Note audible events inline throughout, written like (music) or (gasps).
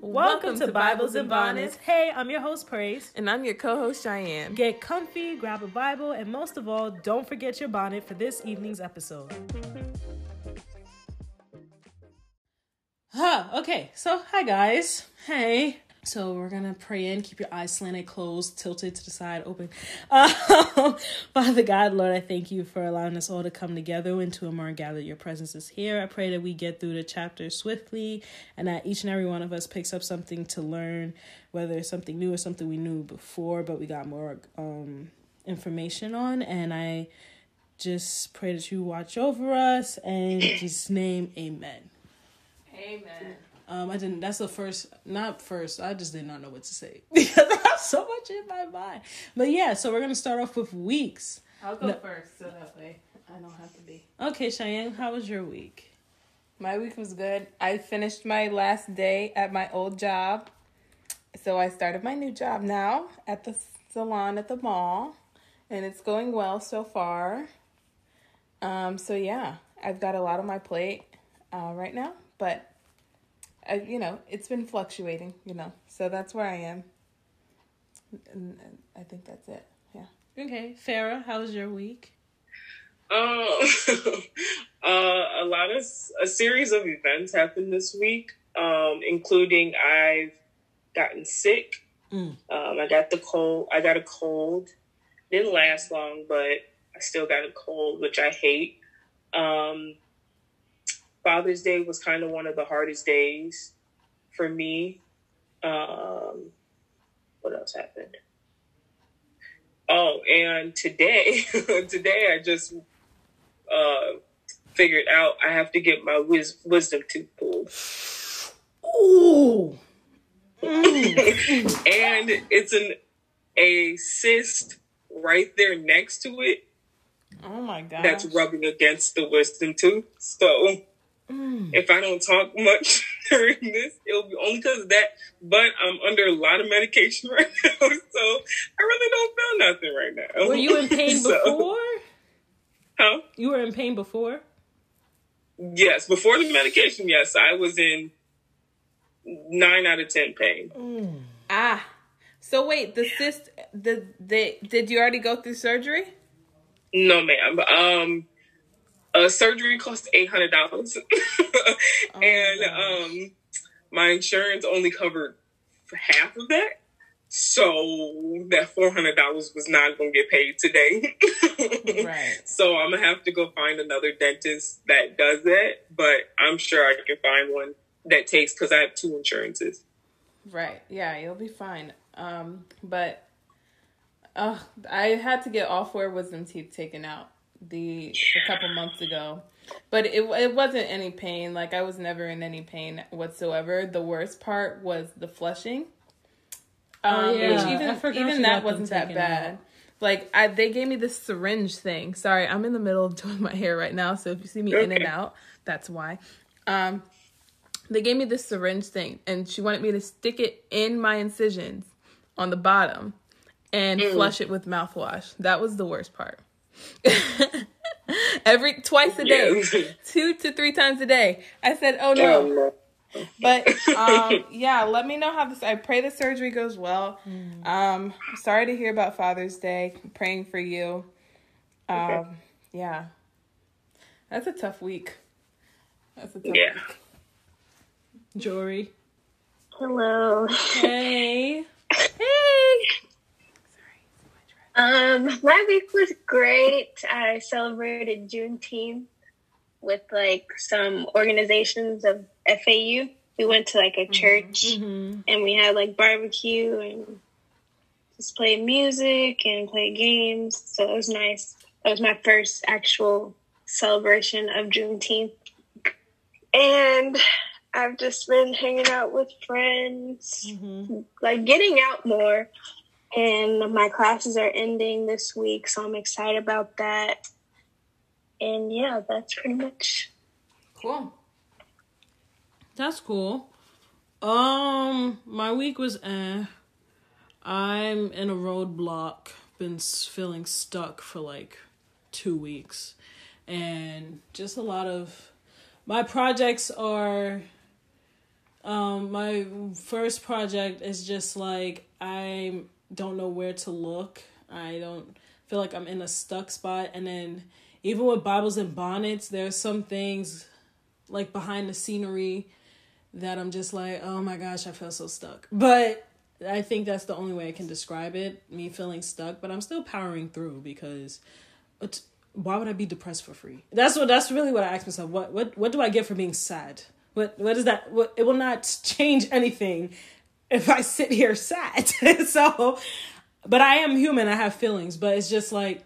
Welcome, to, Bibles and Bonnets. Hey, I'm your host, Praise. And I'm your co host, Cheyenne. Get comfy, grab a Bible, and most of all, don't forget your bonnet for this evening's episode. Huh, okay, so hi guys. Hey. So we're gonna pray in. Keep your eyes slanted, closed, tilted to the side, open. (laughs) Um, Father God, Lord, I thank you for allowing us all to come together into a more gathered. Your presence is here. I pray that we get through the chapter swiftly, and that each and every one of us picks up something to learn, whether it's something new or something we knew before, but we got more um information on. And I just pray that you watch over us and (coughs) just name, Amen. Amen. Um, I didn't. That's the first, not first. I just did not know what to say because (laughs) (laughs) I have so much in my mind. But yeah, so we're gonna start off with weeks. I'll go no. first, so that way I don't have to be. Okay, Cheyenne, how was your week? My week was good. I finished my last day at my old job, so I started my new job now at the salon at the mall, and it's going well so far. Um, so yeah, I've got a lot on my plate uh, right now, but I, you know, it's been fluctuating, you know, so that's where I am. And, and I think that's it. Yeah. Okay, Farah, how was your week? Um, (laughs) uh, a lot of a series of events happened this week, um, including I've gotten sick. Mm. Um, I got the cold. I got a cold. Didn't last long, but I still got a cold, which I hate. Um, Father's Day was kind of one of the hardest days for me. Um, what else happened? Oh, and today, (laughs) today I just uh, figured out I have to get my wis- wisdom tooth pulled. Ooh. (laughs) and it's an a cyst right there next to it. Oh my god! That's rubbing against the wisdom tooth. So Mm. If I don't talk much (laughs) during this, it'll be only because of that. But I'm under a lot of medication (laughs) right now, so I really don't feel nothing right now. Were you in pain (laughs) so, before? Huh? You were in pain before? Yes, before the medication. Yes, I was in nine out of ten pain. Mm. Ah, so wait, the cyst, the the did you already go through surgery? No, ma'am. Um, uh, surgery cost eight hundred dollars, (laughs) oh and um, my insurance only covered half of that. So that four hundred dollars was not going to get paid today. (laughs) right. So I'm gonna have to go find another dentist that does that, but I'm sure I can find one that takes because I have two insurances. Right. Yeah, you'll be fine. Um, but uh, I had to get all four wisdom teeth taken out the a couple months ago. But it it wasn't any pain. Like I was never in any pain whatsoever. The worst part was the flushing. Oh, um, oh, yeah. which even even that wasn't that bad. Out. Like I they gave me this syringe thing. Sorry, I'm in the middle of (laughs) doing my hair right now, so if you see me okay. in and out, that's why. Um they gave me this syringe thing and she wanted me to stick it in my incisions on the bottom and mm. flush it with mouthwash. That was the worst part. (laughs) Every twice a day, two to three times a day. I said, "Oh no." but um, (laughs) yeah, let me know how this. I pray the surgery goes well. Mm. Um, sorry to hear about Father's Day. I'm praying for you. Um, okay. yeah, that's a tough week. That's a tough yeah. week. Jory. Hello. (laughs) Hey. hey. Um, my week was great. I celebrated Juneteenth with like some organizations of FAU. We went to like a mm-hmm. church mm-hmm. and we had like barbecue and just play music and play games. So it was nice. That was my first actual celebration of Juneteenth. And I've just been hanging out with friends, mm-hmm. like getting out more and my classes are ending this week, so I'm excited about that. And yeah, that's pretty much cool. That's cool. Um, my week was eh. I'm in a roadblock. Been feeling stuck for like two weeks, and just a lot of my projects are Um, my first project is just like I don't know where to look. I don't feel like I'm in a stuck spot. And then even with Bibles and bonnets, there's some things like behind the scenery that I'm just like, oh my gosh, I feel so stuck. But I think that's the only way I can describe it, me feeling stuck, but I'm still powering through because uh, why would I be depressed for free? That's what that's really what I ask myself. What what what do I get for being sad? What what is that? What it will not (laughs) change anything if I sit here sad. (laughs) so but I am human. I have feelings, but it's just like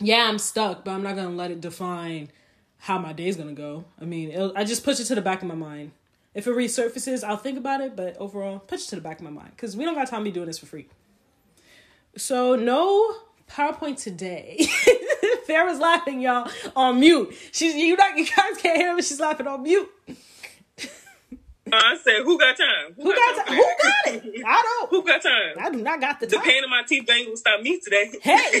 yeah, I'm stuck, but I'm not going to let it define how my day's going to go. I mean, I just push it to the back of my mind. If it resurfaces, I'll think about it, but overall, push it to the back of my mind because we don't got time to be doing this for free. So, no PowerPoint today. (laughs) Farrah's laughing, y'all, on mute. She's you not you guys can't hear her, but she's laughing on mute. I said, who got time? Who, who got, got time? Who got it? (laughs) I don't. Who got time? I do not got the time. The pain in my teeth ain't gonna stop me today. (laughs) Hey, (laughs)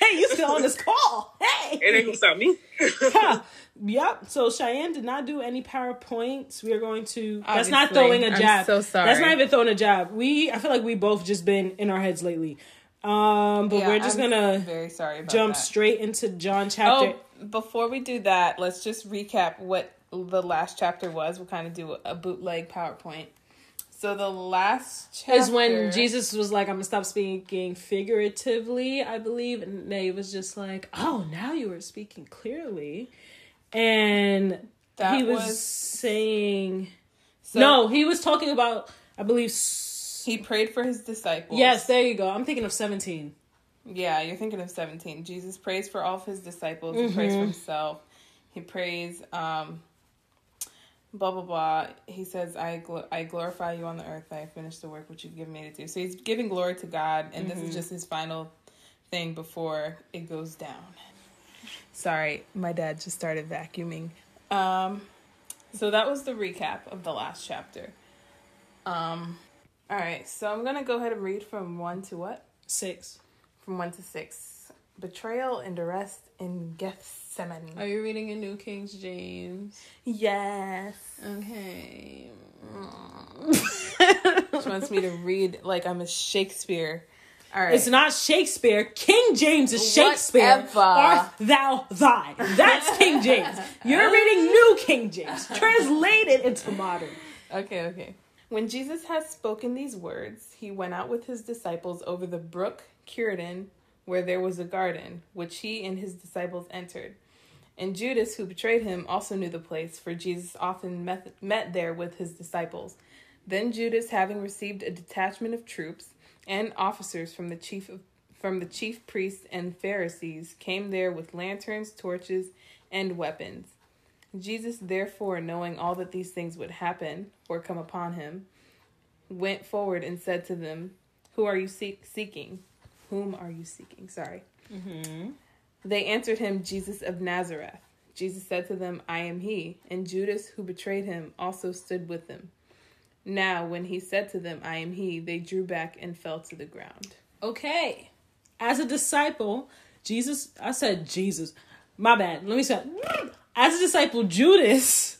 hey, you still on this call? Hey, it ain't gonna stop me. huh. Yep. So Cheyenne did not do any powerpoints. We are going to. Obviously, that's not throwing a jab. I'm so sorry. That's not even throwing a jab. We. I feel like we both just been in our heads lately. Um, but yeah, we're just I'm gonna very sorry jump that. straight into John chapter. Oh, before we do that, let's just recap what the last chapter was. We'll kind of do a bootleg PowerPoint. So the last chapter is when Jesus was like, "I'm gonna stop speaking figuratively," I believe, and they was just like, "Oh, now you are speaking clearly," and that he was, was saying, so, "No, he was talking about, I believe." He prayed for his disciples. Yes, there you go. I'm thinking of 17. Yeah, you're thinking of 17. Jesus prays for all of his disciples. He mm-hmm. prays for mm-hmm. himself. He prays um, blah blah blah. He says, "I gl- I glorify you on the earth. I finished the work which you've given me to do." So he's giving glory to God, and mm-hmm. this is mm-hmm. just his final thing before it goes down. Sorry, my dad just started vacuuming. Um, so that was the recap of the last chapter. Um, all right, so I'm gonna go ahead and read from one to what? Six. From one to six. Betrayal and arrest in Gethsemane. Are you reading a New King James? Yes. Okay. she wants me to read like I'm a Shakespeare. All right. It's not Shakespeare. King James is Shakespeare. Whatever. Art thou thy. That's King James. You're reading New King James, translated into modern. Okay, okay. When Jesus had spoken these words, he went out with his disciples over the brook Kidron, where there was a garden, which he and his disciples entered. And Judas, who betrayed him, also knew the place, for Jesus often met, met there with his disciples. Then Judas, having received a detachment of troops and officers from the chief of, from the chief priests and Pharisees, came there with lanterns, torches, and weapons. Jesus, therefore, knowing all that these things would happen or come upon him, went forward and said to them, Who are you seek- seeking? Whom are you seeking? Sorry. Mm-hmm. They answered him, Jesus of Nazareth. Jesus said to them, I am he. And Judas, who betrayed him, also stood with them. Now, when he said to them, I am he, they drew back and fell to the ground. Okay. As a disciple, Jesus, I said Jesus. My bad. Let me say, as a disciple, Judas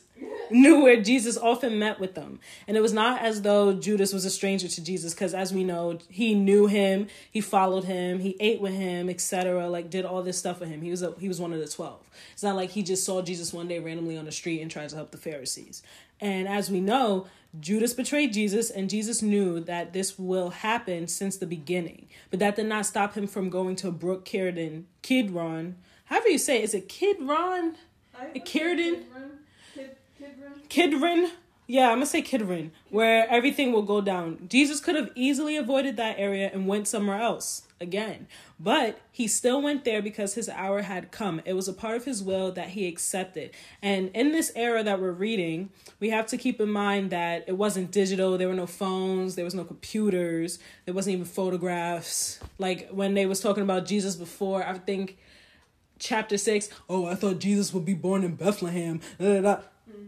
knew where Jesus often met with them. And it was not as though Judas was a stranger to Jesus, because as we know, he knew him, he followed him, he ate with him, etc. Like did all this stuff with him. He was a, he was one of the twelve. It's not like he just saw Jesus one day randomly on the street and tried to help the Pharisees. And as we know, Judas betrayed Jesus, and Jesus knew that this will happen since the beginning. But that did not stop him from going to Brook Kidron, Kidron. However you say, it, is it Kidron? Kidron? Kidron. Yeah, I'm gonna say Kidron, where everything will go down. Jesus could have easily avoided that area and went somewhere else again, but he still went there because his hour had come. It was a part of his will that he accepted. And in this era that we're reading, we have to keep in mind that it wasn't digital. There were no phones. There was no computers. There wasn't even photographs. Like when they was talking about Jesus before, I think chapter six. Oh, I thought Jesus would be born in Bethlehem. Da, da, da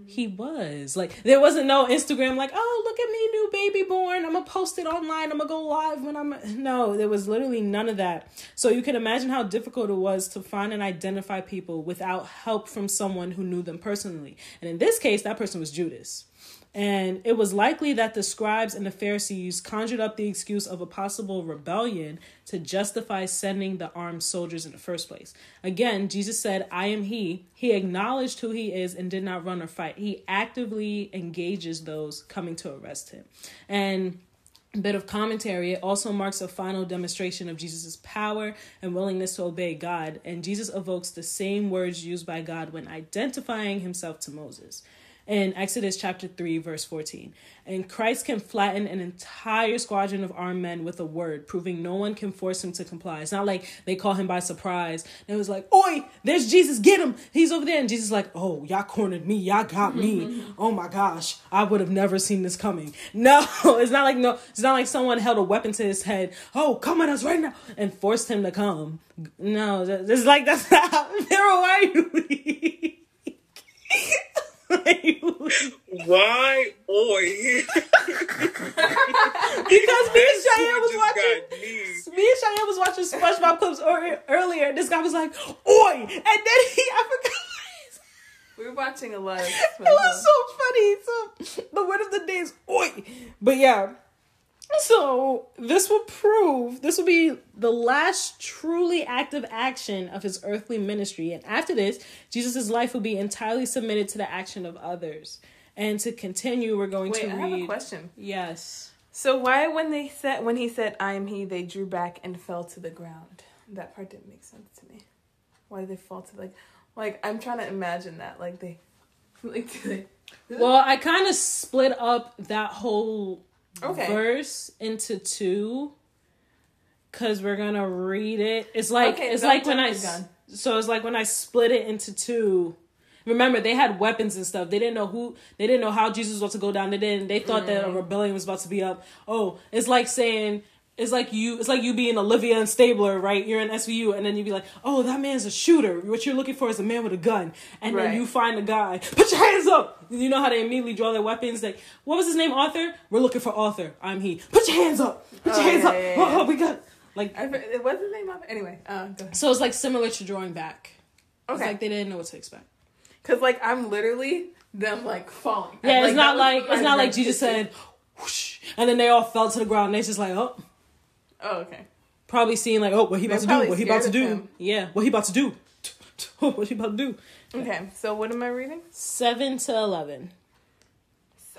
he was. Like there wasn't no instagram like oh look at me new baby born. I'm gonna post it online. I'm gonna go live when i'm no there was literally none of that. So you can imagine how difficult it was to find and identify people without help from someone who knew them personally. And in this case that person was judas And it was likely that the scribes and the Pharisees conjured up the excuse of a possible rebellion to justify sending the armed soldiers in the first place. Again, Jesus said, I am He. He acknowledged who He is and did not run or fight. He actively engages those coming to arrest Him. And a bit of commentary, it also marks a final demonstration of Jesus' power and willingness to obey God. And Jesus evokes the same words used by God when identifying himself to Moses in Exodus chapter 3, verse 14. And Christ can flatten an entire squadron of armed men with a word, proving no one can force him to comply. It's not like they call him by surprise. And it was like, Oi, there's Jesus, get him. He's over there. And Jesus like, Oh, y'all cornered me. Y'all got me. (laughs) oh my gosh. I would have never seen this coming. No, (laughs) it's not like no, it's not like someone held a weapon to his head. Oh, come at us right now and forced him to come. No, it's like that's (laughs) not how, why are you Why oi? because me and Cheyenne was watching. Me and Cheyenne was watching SpongeBob clips earlier. And this guy was like, "Oi!" and then he, I forgot. We were watching a lot. It was so funny. So the word of the day is "oi," but yeah. So this will prove this will be the last truly active action of his earthly ministry, and after this, Jesus' life will be entirely submitted to the action of others. And to continue, we're going Wait, to read. I have a question. Yes. So why, when they said when he said "I am he," they drew back and fell to the ground? That part didn't make sense to me. Why did they fall to like, like I'm trying to imagine that like they, (laughs) like they. Well, I kind of split up that whole okay. verse into two because we're gonna read it. It's like okay, it's like when I so it's like when I split it into two. Remember, they had weapons and stuff. They didn't know who. They didn't know how Jesus was about to go down. They didn't. They thought mm. that a mm. rebellion was about to be up. Oh, it's like saying it's like you it's like you being Olivia and Stabler, right? You're in SVU and then you'd be like, Oh, that man's a shooter. What you're looking for is a man with a gun. And right. then you find a guy, put your hands up. You know how they immediately draw their weapons? Like, what was his name? Arthur? We're looking for Arthur. I'm he. Put your hands up. Put your oh, hands yeah, up. Yeah, yeah. Oh, we got like it was his name? Anyway, uh, so it's like similar to drawing back. Okay. It's like they didn't know what to expect. Cause like I'm literally them like falling. Yeah, it's not like it's not like Jesus said, whoosh, and then they all fell to the ground. and They just like, oh, Oh, okay. Probably seeing like, oh, what he about to do? What he about to do? Him. Yeah, what he about to do? (laughs) what he about to do? Okay, so what am I reading? Seven to eleven.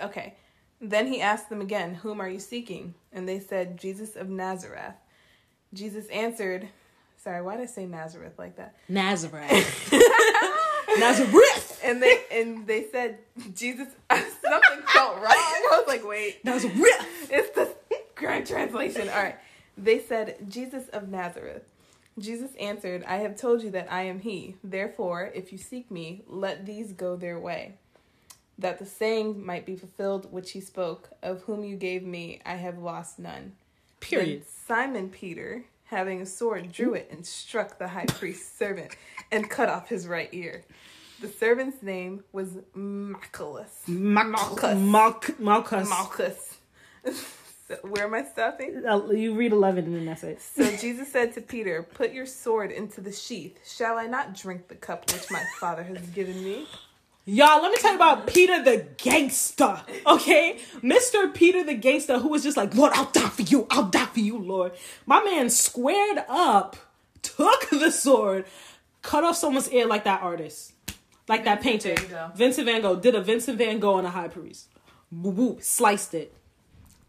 Okay. Then he asked them again, Whom are you seeking? And they said, Jesus of Nazareth. Jesus answered, Sorry, why did I say Nazareth like that? Nazareth. (laughs) Nazareth. And they and they said Jesus. (laughs) Something felt wrong. I was like, wait, Nazareth. It's the grand translation. All right. They said, Jesus of Nazareth. Jesus answered, I have told you that I am he. Therefore, if you seek me, let these go their way. That the saying might be fulfilled which he spoke, of whom you gave me, I have lost none. Period. Then Simon Peter, having a sword, drew it and struck the high priest's servant and cut off his right ear. The servant's name was Malchus. Malchus. Malchus. Malchus. (laughs) Malchus. Where am I stopping? You read 11 and then that's it. So Jesus said to Peter, Put your sword into the sheath. Shall I not drink the cup which my father has given me? Y'all, let me tell you about Peter the gangster, okay? Mr. Peter the gangster, who was just like, Lord, I'll die for you. I'll die for you, Lord. My man squared up, took the sword, cut off someone's ear like that artist, like that painter. Vincent Van Gogh did a Vincent Van Gogh on a high priest. Woo woo, sliced it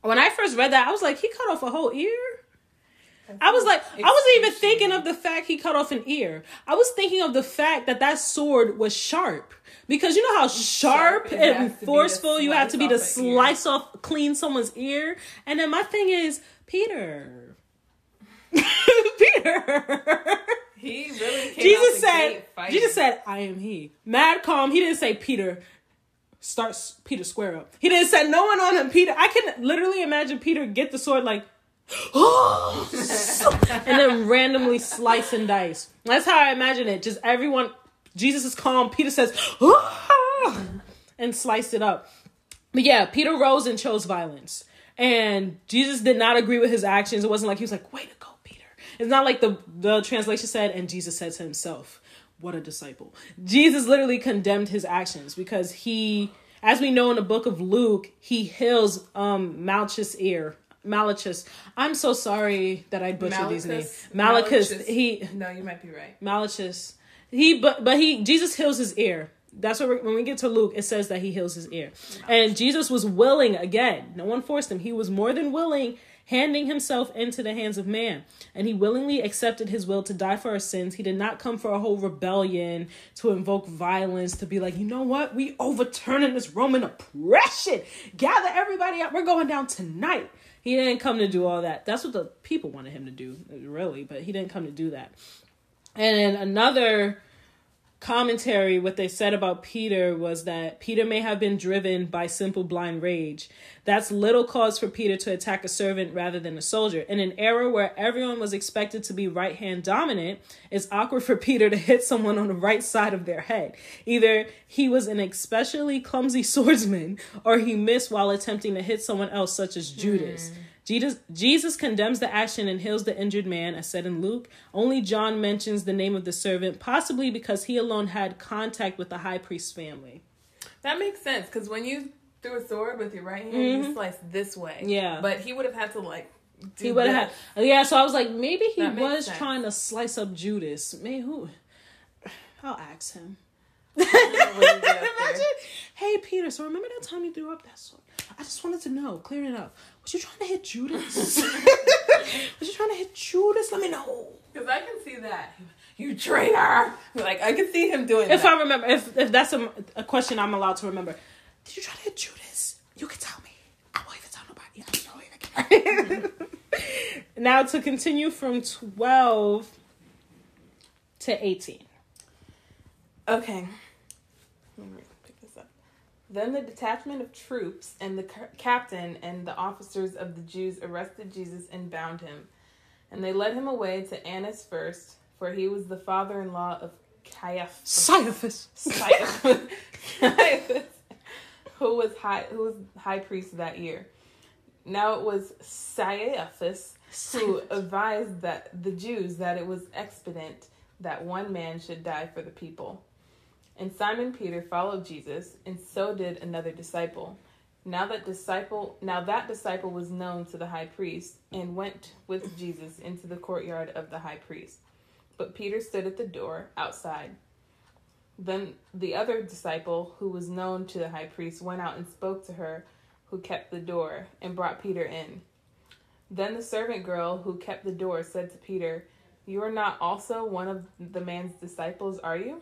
when I first read that, I was like, he cut off a whole ear. I was like, I wasn't even thinking of the fact he cut off an ear. I was thinking of the fact that that sword was sharp. Because you know how sharp, sharp and forceful you have to be to slice ear. off, clean someone's ear. And then my thing is, Peter. (laughs) Peter. He really Jesus said, Jesus said, I am he. Mad calm. He didn't say, Peter, starts Peter square up. He didn't set no one on him. Peter, I can literally imagine Peter get the sword like, (gasps) and then randomly slice and dice. That's how I imagine it. Just everyone, Jesus is calm. Peter says, (gasps) and sliced it up. But yeah, Peter rose and chose violence. And Jesus did not agree with his actions. It wasn't like he was like, way to go, Peter. It's not like the, the translation said, and Jesus said to himself what a disciple. Jesus literally condemned his actions because he as we know in the book of Luke, he heals um Malchus' ear. Malachus. I'm so sorry that I butchered these names. Malachus. Malachus. He No, you might be right. Malachus. He but but he Jesus heals his ear. That's what we're, when we get to Luke, it says that he heals his ear. And Jesus was willing again. No one forced him. He was more than willing, handing himself into the hands of man. And he willingly accepted his will to die for our sins. He did not come for a whole rebellion to invoke violence, to be like, you know what? We overturning this Roman oppression. Gather everybody up. We're going down tonight. He didn't come to do all that. That's what the people wanted him to do, really, but he didn't come to do that. And another commentary, what they said about Peter was that Peter may have been driven by simple blind rage. That's little cause for Peter to attack a servant rather than a soldier. In an era where everyone was expected to be right hand dominant, it's awkward for (laughs) Peter to hit someone on the right side of their head. Either he was an especially clumsy (laughs) swordsman or he missed while attempting to hit someone else, such as Judas. Hmm. Jesus, Jesus condemns the action and heals the injured man, as said in Luke. Only John mentions the name of the servant, possibly because he alone had contact with the high priest's family. That makes sense because when you threw a sword with your right hand, you slice this way. Mm-hmm. Yeah. But he would have had to like. Do He would have had, yeah. So I was like, maybe he was sense. trying to slice up Judas. Maybe who? I'll ask him. When you get up (laughs) there. Imagine, hey Peter. So remember that time you threw up that sword? I just wanted to know, clear it up. Was you trying to hit Judas? (laughs) was you trying to hit Judas? Let me know. Because I can see that. You traitor! Like, I can see him doing it. If that. I remember, if if that's a, a question I'm allowed to remember, did you try to hit Judas? You can tell me. I won't even tell nobody. I don't know even care. (laughs) now to continue from twelve to eighteen. Okay. Let me pick this up. Then the detachment of troops and the captain and the officers of the Jews arrested Jesus and bound him. And they led him away to Annas first, for he was the father in law of Caiaphas. Caiaphas. Caiaphas, (laughs) Caiaphas, who was high who was high priest that year. Now it was Caiaphas who advised that the Jews that it was expedient that one man should die for the people. And Simon Peter followed Jesus, and so did another disciple. Now that disciple now that disciple was known to the high priest, and went with Jesus into the courtyard of the high priest. But Peter stood at the door outside. Then the other disciple, who was known to the high priest, went out and spoke to her who kept the door, and brought Peter in. Then the servant girl who kept the door said to Peter, You are not also one of the man's disciples, are you?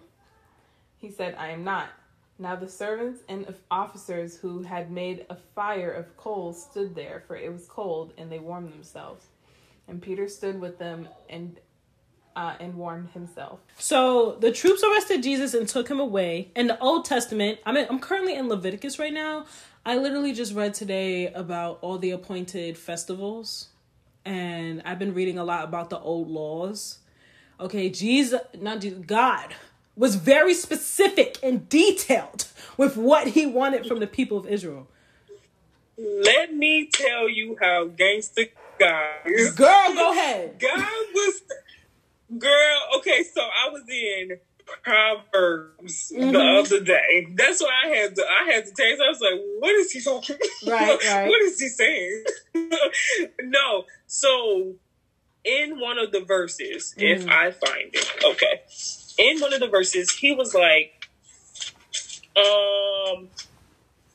He said, I am not. Now the servants and officers who had made a fire of coals stood there, for it was cold, and they warmed themselves. And Peter stood with them and uh, and warmed himself. So the troops arrested Jesus and took him away. In the Old Testament, I mean, I'm currently in Leviticus right now. I literally just read today about all the appointed festivals, and I've been reading a lot about the old laws. Okay, Jesus, not Jesus, God was very specific and detailed with what he wanted from the people of Israel. Let me tell you how gangster God is. Girl, go ahead. God was, girl. Okay, so I was in Proverbs Mm-hmm. the other day. That's why I had to. I had to text. I was like, "What is he talking? Right, right. what is he saying?" (laughs) no. So, in one of the verses, if Mm-hmm. I find it, okay, in one of the verses, he was like, um,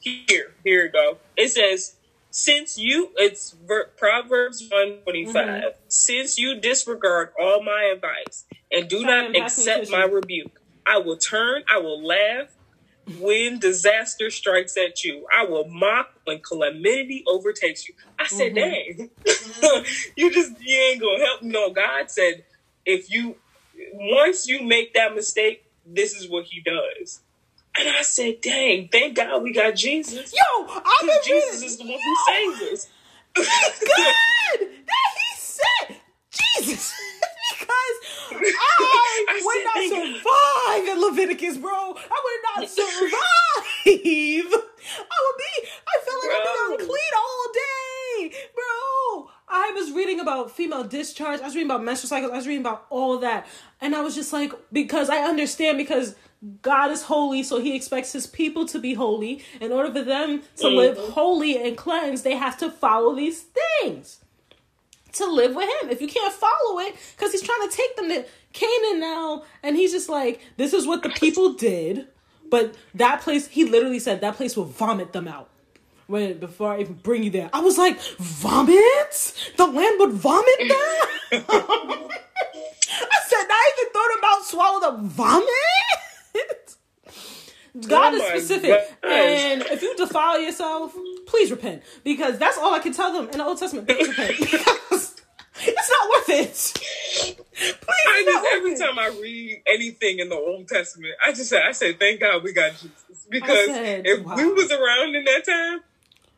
here, here we go. It says, since you, it's ver- Proverbs 125, Mm-hmm. since you disregard all my advice and do not pass me a accept my rebuke, I will turn, I will laugh when disaster strikes at you. I will mock when calamity overtakes you. I said, Mm-hmm. dang, (laughs) you just, you ain't gonna help. No, God said, if you, once you make that mistake, this is what he does. And I said, dang, thank God we got Jesus. Yo, I've been Because Jesus is the one who saves us. (laughs) God that he said Jesus (laughs) because I I would not survive in Leviticus, bro. I would not (laughs) survive. I would be. I feel like I'd be unclean all day, bro. I was reading about female discharge. I was reading about menstrual cycles. I was reading about all that, and I was just like, because I understand because God is holy, so he expects his people to be holy. In order for them to Mm-hmm. live holy and cleansed, they have to follow these things to live with him. If you can't follow it, because he's trying to take them to Canaan now, and he's just like, this is what the people did. But that place, he literally said that place will vomit them out. When before I even bring you there, I was like, vomit? The land would vomit (laughs) them? I said, I even thought about swallow the vomit. God Oh is specific, gosh. and if you defile yourself, please repent because that's all I can tell them in the Old Testament. Please (laughs) repent because it's not worth it. Please, I just every it. time I read anything in the Old Testament, I just say, I say, thank God we got Jesus because said, if wow. we was around in that time,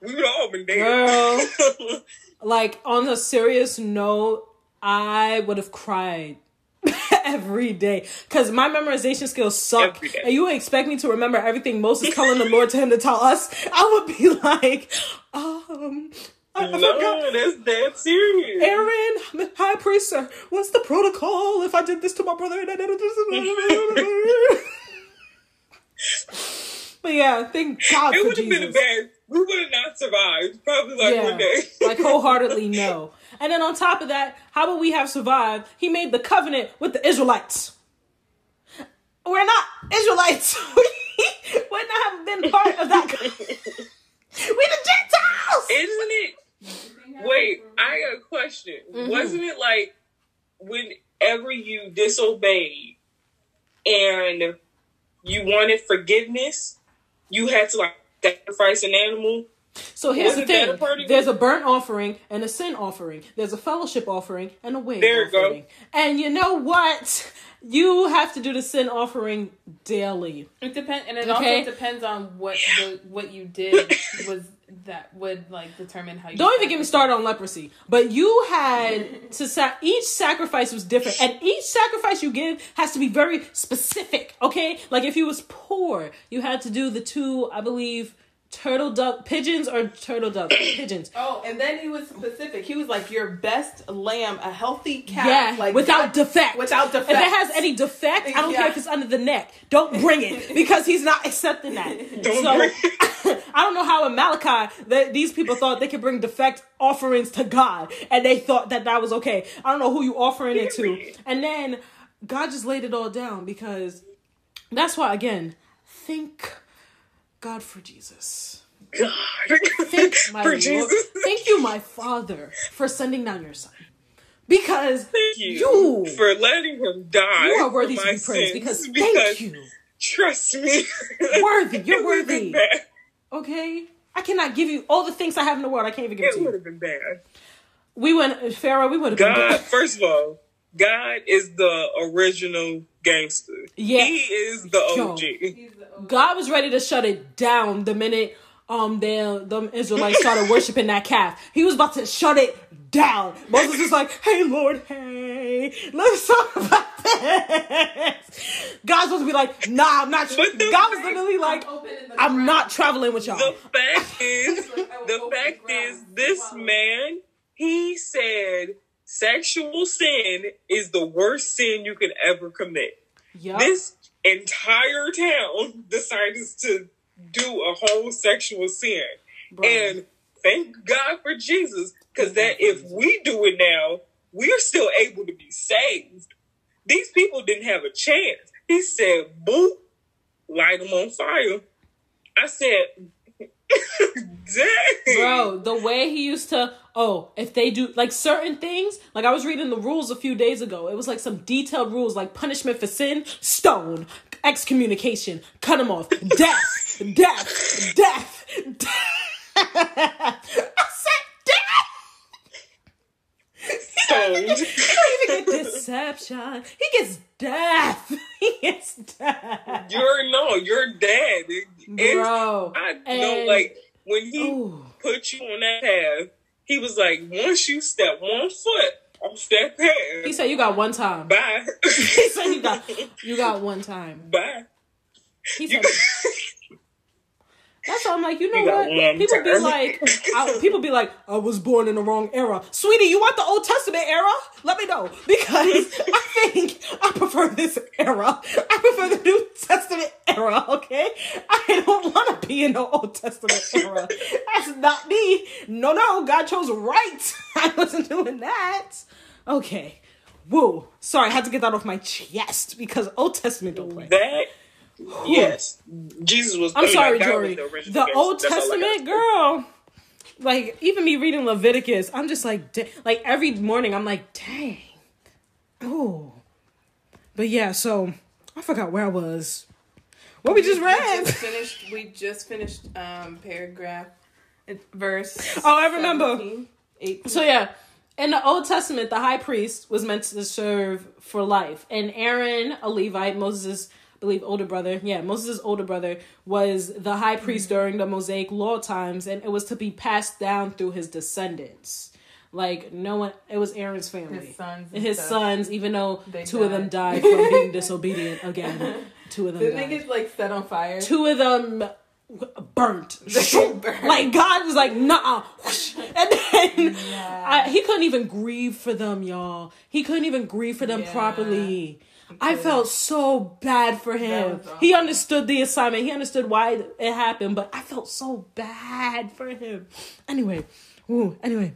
we would all been dead. Girl. (laughs) like on a serious note, I would have cried (laughs) every day because my memorization skills suck, and you expect me to remember everything Moses calling the Lord to him to tell us. I would be (laughs) like, um, I, I forgot. no, that's that serious. Aaron, high priest, sir, what's the protocol if I did this to my brother? and I did this? but yeah, thank God It would have been a bad. We would have not survived. Probably like yeah, one day. (laughs) like wholeheartedly (laughs) no. And then on top of that, how would we have survived? He made the covenant with the Israelites. We're not Israelites. (laughs) We would not have been part of that. co- we the Gentiles. Isn't it? Wait, I got a question. Mm-hmm. Wasn't it like whenever you disobeyed and you wanted forgiveness, you had to like sacrifice an animal? So here's the Wasn't that thing: a part of it? there's a burnt offering and a sin offering. There's a fellowship offering and a wave There you go. offering. And you know what? You have to do the sin offering daily. It depends, and it Okay. also depends on what the, what you did (laughs) was that would like determine how you. Don't even get me started on leprosy. But you had (laughs) to sa- each sacrifice was different, and each sacrifice you give has to be very specific. Okay, like if you was poor, you had to do the two, I believe, turtle duck pigeons or turtle duck (coughs) pigeons. Oh, and then he was specific. He was like your best lamb, a healthy calf, Yeah, like without defect. Without defect. If it has any defect, I don't Yeah. care if it's under the neck. Don't bring it (laughs) because he's not accepting that. (laughs) Don't so bring (laughs) I don't know how in Malachi that these people thought they could bring defect offerings to God and they thought that that was okay. I don't know who you offering it to. And then God just laid it all down because that's why again, thank God for Jesus. God. (laughs) Thank my For Lord. Jesus. Thank you, my Father, for sending down your son. Because Thank you, you for letting him die. you are worthy to be praised because, because thank you. Trust me. Worthy. You're (laughs) It worthy. Okay? I cannot give you all the things I have in the world. I can't even give it It to would you. have been bad. We went Pharaoh, we would have been dead. first of all, God is the original gangster. Yeah. He is the Yo. OG. God was ready to shut it down the minute um the them Israelites started (laughs) worshiping that calf. He was about to shut it down. Moses was like, "Hey Lord, hey, let's talk about this." God's supposed to be like, "Nah, I'm not." But the- God was literally like, "I'm not traveling with y'all." The fact (laughs) is, the fact the is, this man, he said sexual sin is the worst sin you could ever commit. Yup. This entire town (laughs) decided to do a whole sexual sin. And thank God for Jesus, because that if we do it now, we're still able to be saved. These people didn't have a chance. He said, Boo, light them on fire." I said, "Dang, Bro, the way he used to, oh, if they do like certain things, like I was reading the rules a few days ago. It was like some detailed rules, like punishment for sin, stone, excommunication, cut him off, death, death, death, death. (laughs) I said death. (laughs) stoned." He even get (laughs) deception. He gets death. (laughs) He gets death. You're no, you're dead. And Bro. I know, and- like when he Ooh. put you on that path, he was like, once you step one foot off that path, He said you got one time. bye, He said you got you got one time. bye. He said That's why I'm like, you know what? People be like, (laughs) I, people be like, I was born in the wrong era, sweetie. You want the Old Testament era? Let me know because (laughs) I think I prefer this era. I prefer the New Testament era. Okay, I don't want to be in the Old Testament era. That's not me. No, no, God chose right. (laughs) I wasn't doing that. Okay. Whoa. Sorry, I had to get that off my chest because Old Testament don't play. That yes, Jesus was. I'm I mean, sorry, Jory. The, the Old Testament girl. Like even me reading Leviticus, I'm just like, like every morning, I'm like, dang, oh. But yeah, so I forgot where I was. What we, we just read. We just finished. We just finished um paragraph, verse. Oh, I remember. 18. So yeah, in the Old Testament, the high priest was meant to serve for life, and Aaron, a Levite, Moses' believe older brother, yeah, Moses' older brother was the high priest mm-hmm. during the Mosaic law times, and it was to be passed down through his descendants. Like no one, it was Aaron's family, his sons, his stuff. sons. Even though they two died. of them died from being (laughs) disobedient again, (laughs) two of them. Did they get like set on fire? Two of them burnt. (laughs) burnt. Like God was like, nah. And then yeah. I, he couldn't even grieve for them, y'all. He couldn't even grieve for them yeah. properly. I felt so bad for him. He understood the assignment. He understood why it happened, but I felt so bad for him. Anyway, ooh, anyway.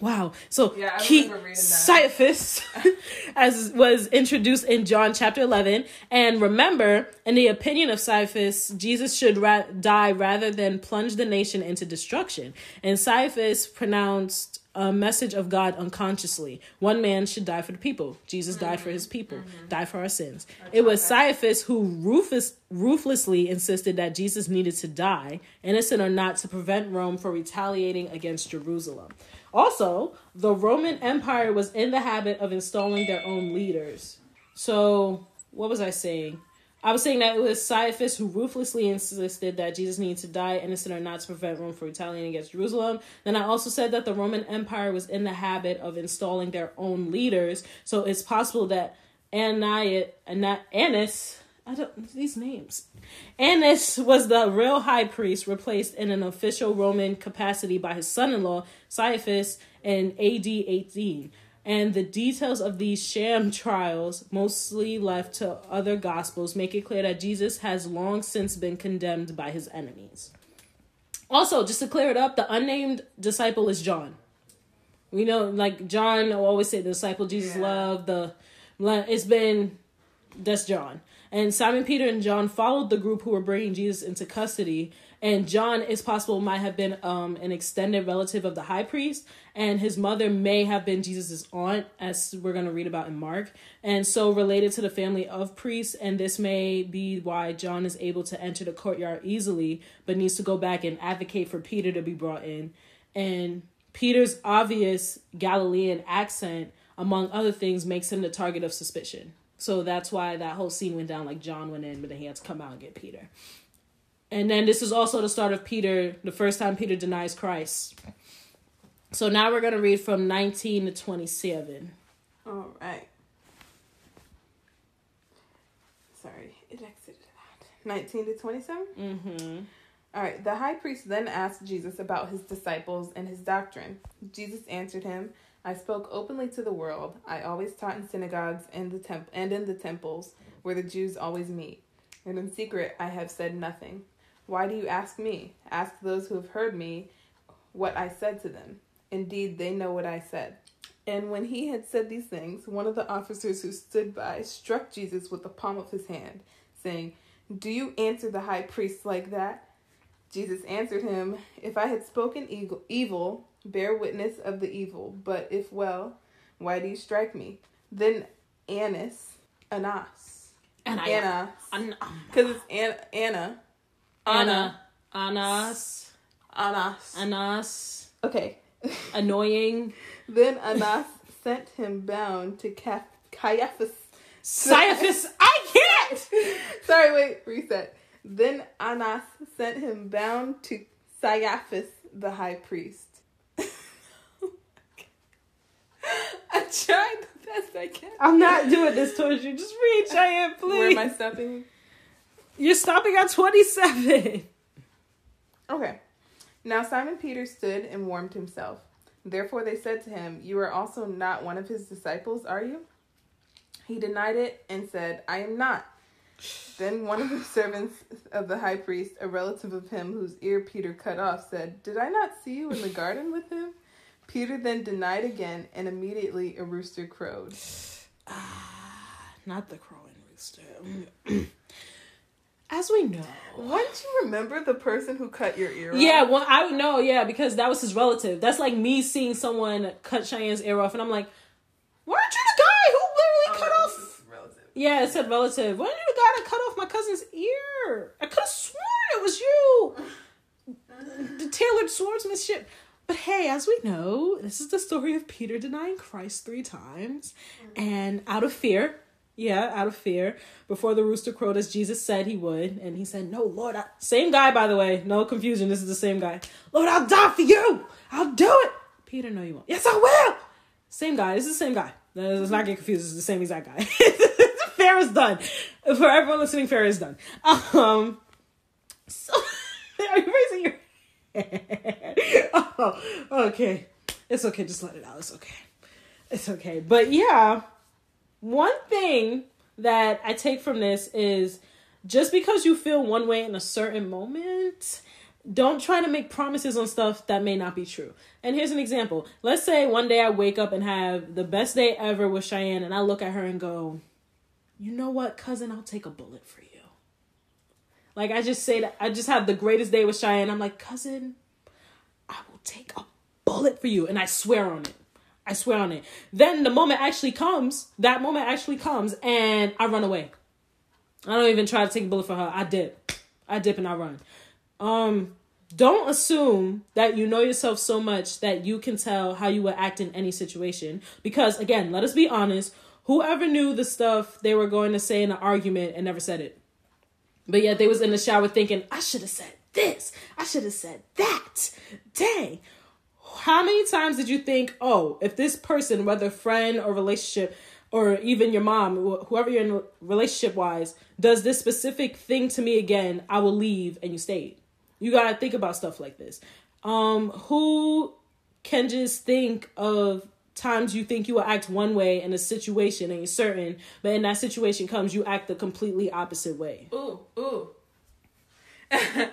Wow. So yeah, Caiaphas, (laughs) as was introduced in John chapter 11. And remember, in the opinion of Caiaphas, Jesus should ra- die rather than plunge the nation into destruction. And Caiaphas pronounced a message of God unconsciously. One man should die for the people. Jesus mm-hmm. died for his people, mm-hmm. died for our sins. That's it was Caiaphas who ruthless, ruthlessly insisted that Jesus needed to die, innocent or not, to prevent Rome from retaliating against Jerusalem. Also, the Roman Empire was in the habit of installing their own leaders. So, what was I saying? I was saying that it was Caiaphas who ruthlessly insisted that Jesus needed to die, innocent or not, to prevent Rome from retaliating against Jerusalem. Then I also said that the Roman Empire was in the habit of installing their own leaders. So it's possible that Ananias, Annas, I don't these names. Annas was the real high priest, replaced in an official Roman capacity by his son-in-law Caiaphas in AD 18 and the details of these sham trials, mostly left to other gospels, make it clear that Jesus has long since been condemned by his enemies. Also, just to clear it up, the unnamed disciple is John. We know, like John will always say, the disciple Jesus yeah. loved. The it's been that's John. And Simon Peter and John followed the group who were bringing Jesus into custody and John, it's possible, might have been um, an extended relative of the high priest, and his mother may have been Jesus's aunt, as we're going to read about in Mark, and so related to the family of priests. And this may be why John is able to enter the courtyard easily, but needs to go back and advocate for Peter to be brought in. And Peter's obvious Galilean accent, among other things, makes him the target of suspicion. So that's why that whole scene went down like John went in, but then he had to come out and get Peter. And then this is also the start of Peter, the first time Peter denies Christ. So now we're going to read from 19 to 27. All right. Sorry, it exited out. 19 to 27? Mm-hmm. All right. The high priest then asked Jesus about his disciples and his doctrine. Jesus answered him, I spoke openly to the world. I always taught in synagogues and the temp- and in the temples where the Jews always meet. And in secret I have said nothing. Why do you ask me? Ask those who have heard me what I said to them. Indeed, they know what I said. And when he had said these things, one of the officers who stood by struck Jesus with the palm of his hand, saying, Do you answer the high priest like that? Jesus answered him, If I had spoken evil, bear witness of the evil, but if well, why do you strike me? Then Annas, Annas, Anna, oh because it's Anna Anna. Anas. Anas. Anas. Okay. Annoying. then Anas sent him bound to Caiaphas. Caiaphas, I can't! Sorry, wait, reset. Then Anas sent him bound to Caiaphas, the high priest. (laughs) I tried the best I can. I'm not doing this towards you. Just read Cheyenne, please. (laughs) Where am I stopping? You're stopping at 27. Now Simon Peter stood and warmed himself. Therefore they said to him, You are also not one of his disciples, are you? He denied it and said, I am not. Then one of the (laughs) servants of the high priest, a relative of him whose ear Peter cut off, said, Did I not see you in the garden with him? Peter then denied again, and immediately a rooster crowed. Ah, not the crowing rooster. (clears throat) As we know. Wouldn't you remember the person who cut your ear off? Yeah, well, I would know, yeah, because that was his relative. That's like me seeing someone cut Cheyenne's ear off, and I'm like, "Why weren't you the guy who literally oh, cut off? relative. Yeah, it said relative. Weren't you the guy that cut off my cousin's ear? I could have sworn it was you. (laughs) the tailored swordsmanship. But hey, as we know, this is the story of Peter denying Christ three times, mm. and out of fear, yeah, out of fear, before the rooster crowed as Jesus said he would, and he said, "No, Lord, I, same guy, by the way, no confusion. This is the same guy. Lord, I'll die for you. I'll do it." Peter, no, you won't. Yes, I will. Same guy. This is the same guy. Let's not get confused. It's the same exact guy. (laughs) fair is done. For everyone listening, fair is done. Um, so (laughs) are you raising your hand? (laughs) oh, okay. It's okay. Just let it out. It's okay. It's okay. But yeah, one thing that I take from this is just because you feel one way in a certain moment, don't try to make promises on stuff that may not be true. And here's an example. Let's say one day I wake up and have the best day ever with Cheyenne, and I look at her and go, You know what, cousin, I'll take a bullet for you. Like I just say that I just have the greatest day with Cheyenne. I'm like, cousin, I will take a bullet for you. And I swear on it. I swear on it. Then the moment actually comes, that moment actually comes, and I run away. I don't even try to take a bullet for her. I dip. I dip and I run. Um, don't assume that you know yourself so much that you can tell how you would act in any situation. Because again, let us be honest, whoever knew the stuff they were going to say in an argument and never said it. But yet they was in the shower thinking, I should have said this. I should have said that. Dang. How many times did you think, oh, if this person, whether friend or relationship, or even your mom, whoever you're in relationship wise, does this specific thing to me again, I will leave and you stayed. You gotta think about stuff like this. Um, who can just think of times you think you will act one way in a situation and you're certain, but in that situation comes you act the completely opposite way. Ooh, ooh. (laughs)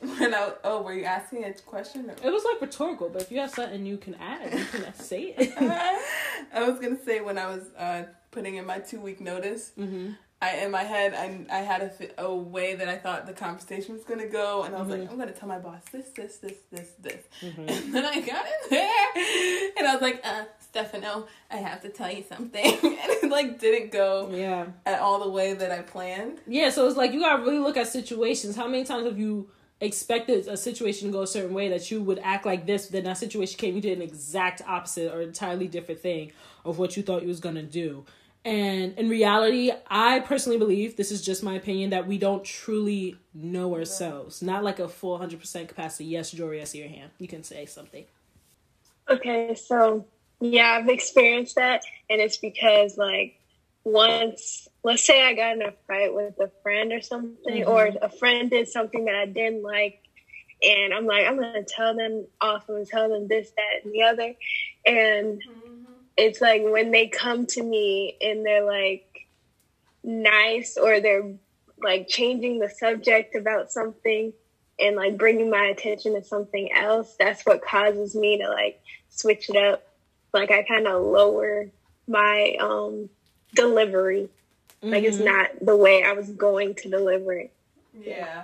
(laughs) when I oh, were you asking a question? Or? It was like rhetorical, but if you have something you can add, you can (laughs) say it. (laughs) I was gonna say when I was uh, putting in my two week notice, mm-hmm. I in my head I I had a, a way that I thought the conversation was gonna go, and I was Mm-hmm. like, I'm gonna tell my boss this, this, this, this, this, and then I got in there, and I was like, uh, Stefano, I have to tell you something, and it like didn't go Yeah. at all the way that I planned. Yeah, so it's like you gotta really look at situations. How many times have you expected a situation to go a certain way that you would act like this, then that situation came, you did an exact opposite or entirely different thing of what you thought you was gonna do. And in reality, I personally believe this is just my opinion that we don't truly know ourselves. Not like a full hundred percent capacity. Yes, Jory, I see your hand. You can say something. Okay, so yeah, I've experienced that, and it's because like once, let's say I got in a fight with a friend or something, or a friend did something that I didn't like, and I'm like, I'm gonna tell them off, I'm gonna tell them this, that, and the other, and it's like when they come to me and they're like nice or they're like changing the subject about something and like bringing my attention to something else that's what causes me to like switch it up. Like i kind of lower my um delivery like it's mm-hmm. not the way i was going to deliver it Yeah,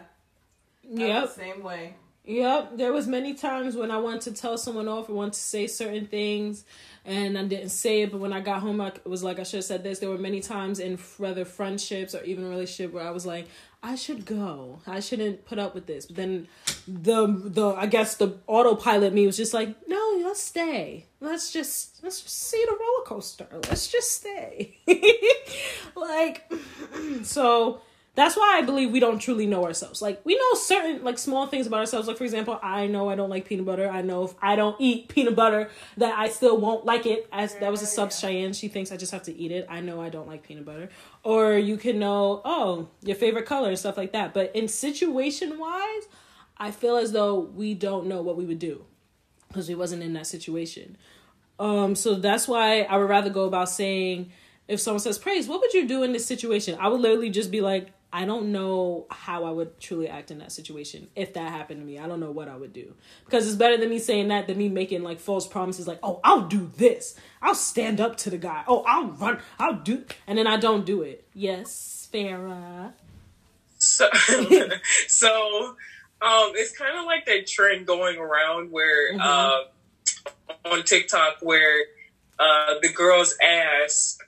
Yep. same way. Yep, there was many times when I wanted to tell someone off or wanted to say certain things, and I didn't say it. But when I got home, I was like, I should have said this. There were many times in whether friendships or even relationship where I was like, I should go. I shouldn't put up with this. But then the the I guess the autopilot me was just like, no, let's stay. Let's just let's just see the roller coaster. Let's just stay. (laughs) like (clears throat) so that's why I believe we don't truly know ourselves. Like we know certain like small things about ourselves. Like for example, I know I don't like peanut butter. I know if I don't eat peanut butter that I still won't like it. As that was a sub Cheyenne. She thinks I just have to eat it. I know I don't like peanut butter. Or you can know, oh, your favorite color and stuff like that. But in situation wise, I feel as though we don't know what we would do because we wasn't in that situation. Um, so that's why I would rather go about saying if someone says praise, what would you do in this situation? I would literally just be like, I don't know how I would truly act in that situation if that happened to me. I don't know what I would do because it's better than me saying that than me making like false promises like, "Oh, I'll do this. I'll stand up to the guy. Oh, I'll run. I'll do." And then I don't do it. Yes, Farah. So (laughs) so um it's kind of like that trend going around where mm-hmm. uh on TikTok where uh the girls ask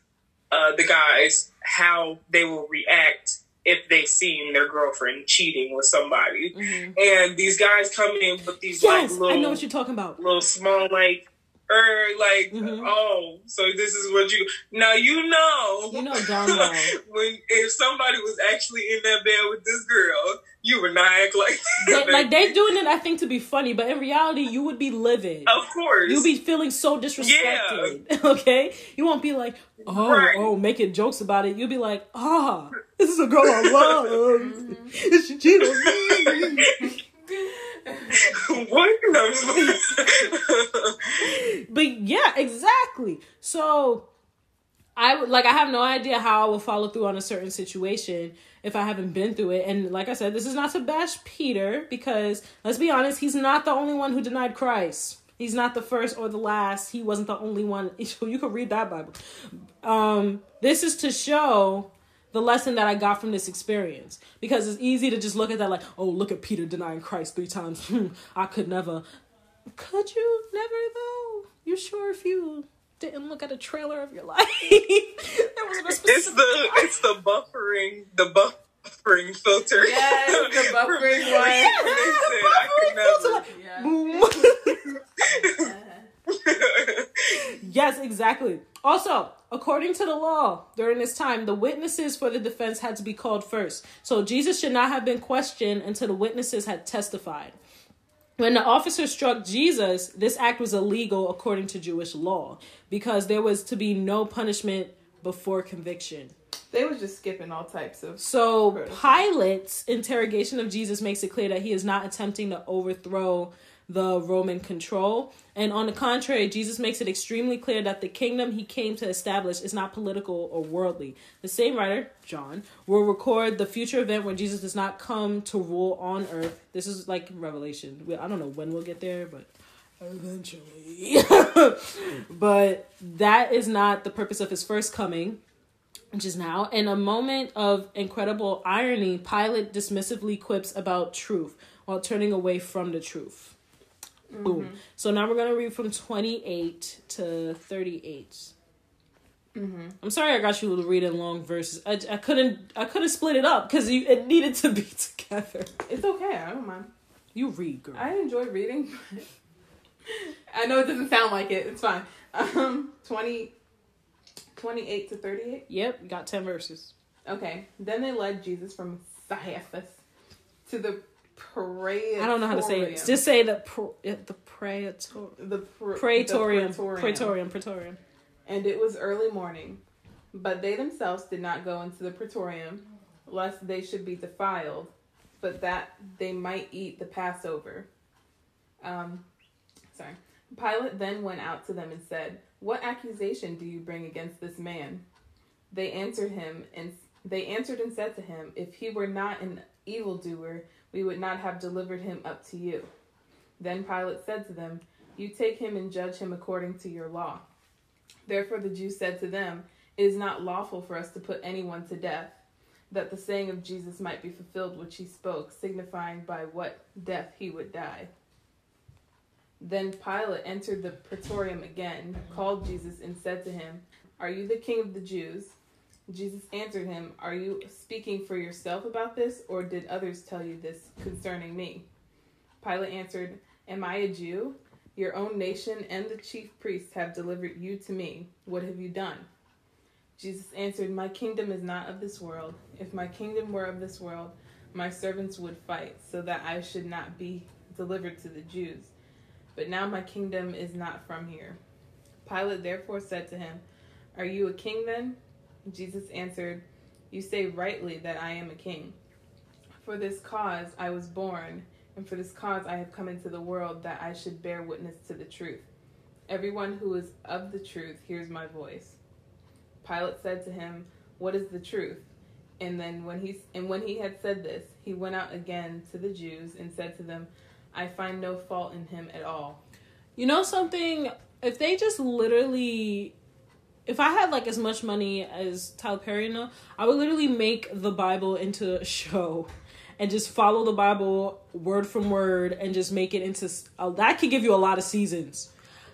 uh the guys how they will react if they seen their girlfriend cheating with somebody. Mm-hmm. And these guys come in with these yes, like little I know what you're talking about. Little small like or like mm-hmm. oh so this is what you now you know. You know (laughs) when if somebody was actually in that bed with this girl you would not act like they, like they're doing it I think to be funny but in reality you would be livid. Of course. You'll be feeling so disrespected yeah. (laughs) okay? You won't be like oh right. oh making jokes about it. You'll be like ah oh, this is a girl I love. (laughs) She cheated on me (laughs) what? (laughs) but yeah, exactly. So I like I have no idea how I will follow through on a certain situation if I haven't been through it. And like I said, this is not to bash Peter because let's be honest, he's not the only one who denied Christ. He's not the first or the last. He wasn't the only one. (laughs) You could read that Bible. Um, this is to show the lesson that I got from this experience. Because it's easy to just look at that like, oh, look at Peter denying Christ three times. (laughs) I could never. Could you never though? You sure if you didn't look at a trailer of your (laughs) life? there wasn't a specific it's the it's the buffering the buffering filter. Yes, the (laughs) buffering one. Yeah, the buffering filter. Yeah. Yes, exactly. Also, according to the law, during this time, the witnesses for the defense had to be called first. So Jesus should not have been questioned until the witnesses had testified. When the officer struck Jesus, this act was illegal according to Jewish law because there was to be no punishment before conviction. They were just skipping all types of. So Pilate's interrogation of Jesus makes it clear that he is not attempting to overthrow the Roman control. And on the contrary, Jesus makes it extremely clear that the kingdom he came to establish is not political or worldly. The same writer, John, will record the future event when Jesus does not come to rule on earth. This is like Revelation. I don't know when we'll get there, but eventually. (laughs) but that is not the purpose of his first coming which is now. In a moment of incredible irony, Pilate dismissively quips about truth while turning away from the truth. Mm-hmm. Boom. So now we're gonna read from twenty eight to thirty eight. Mm-hmm. I'm sorry I got you to read in long verses. I, I couldn't I couldn't split it up because you it needed to be (laughs) together. It's okay. I don't mind. You read, girl. I enjoy reading. (laughs) I know it doesn't sound like it. It's fine. Um, 20, 28 to 38? Yep, got 10 verses. Okay. Then they led Jesus from Caiaphas to the Praetorium. I don't know how to say it. Just say the pr- the praetor the pr- praetorium, the praetorium praetorium praetorium. And it was early morning, but they themselves did not go into the praetorium, lest they should be defiled, but that they might eat the Passover. Um, sorry. Pilate then went out to them and said, "What accusation do you bring against this man?" They answered him and they answered and said to him, "If he were not an evildoer, we would not have delivered him up to you. Then Pilate said to them, You take him and judge him according to your law. Therefore the Jews said to them, It is not lawful for us to put anyone to death, that the saying of Jesus might be fulfilled which he spoke, signifying by what death he would die. Then Pilate entered the praetorium again, called Jesus, and said to him, Are you the king of the Jews? Jesus answered him, Are you speaking for yourself about this, or did others tell you this concerning me? Pilate answered, Am I a Jew? Your own nation and the chief priests have delivered you to me. What have you done? Jesus answered, My kingdom is not of this world. If my kingdom were of this world, my servants would fight, so that I should not be delivered to the Jews. But now my kingdom is not from here. Pilate therefore said to him, Are you a king then? Jesus answered, You say rightly that I am a king. For this cause I was born, and for this cause I have come into the world that I should bear witness to the truth. Everyone who is of the truth hears my voice. Pilate said to him, What is the truth? And then when he and when he had said this, he went out again to the Jews and said to them, I find no fault in him at all. You know something? If they just literally if I had like as much money as Tyler Perry now, I would literally make the Bible into a (laughs) show and just follow the Bible word from word and just make it into uh, that could give you a lot of seasons.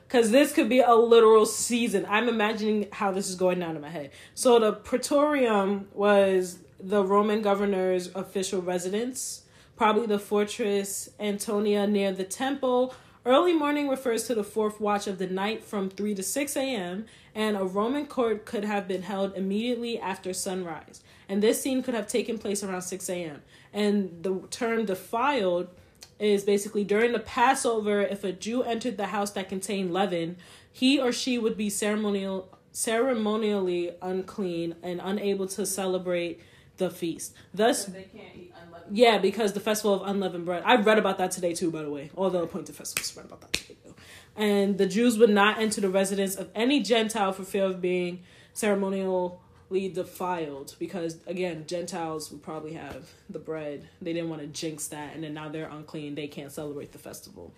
Cause this could be a literal season. I'm imagining how this is going down in my head. So the Praetorium was the Roman governor's official residence, probably the fortress Antonia near the temple. Early morning refers to the fourth watch of the night from 3 to 6 a.m., and a Roman court could have been held immediately after sunrise. And this scene could have taken place around 6 a.m. And the term defiled is basically during the Passover, if a Jew entered the house that contained leaven, he or she would be ceremonial ceremonially unclean and unable to celebrate the feast. Thus, yeah, because the festival of unleavened bread. I read about that today too, by the way. All the appointed festivals read about that today. Too. And the Jews would not enter the residence of any Gentile for fear of being ceremonially defiled because again gentiles would probably have the bread they didn't want to jinx that and then now they're unclean they can't celebrate the festival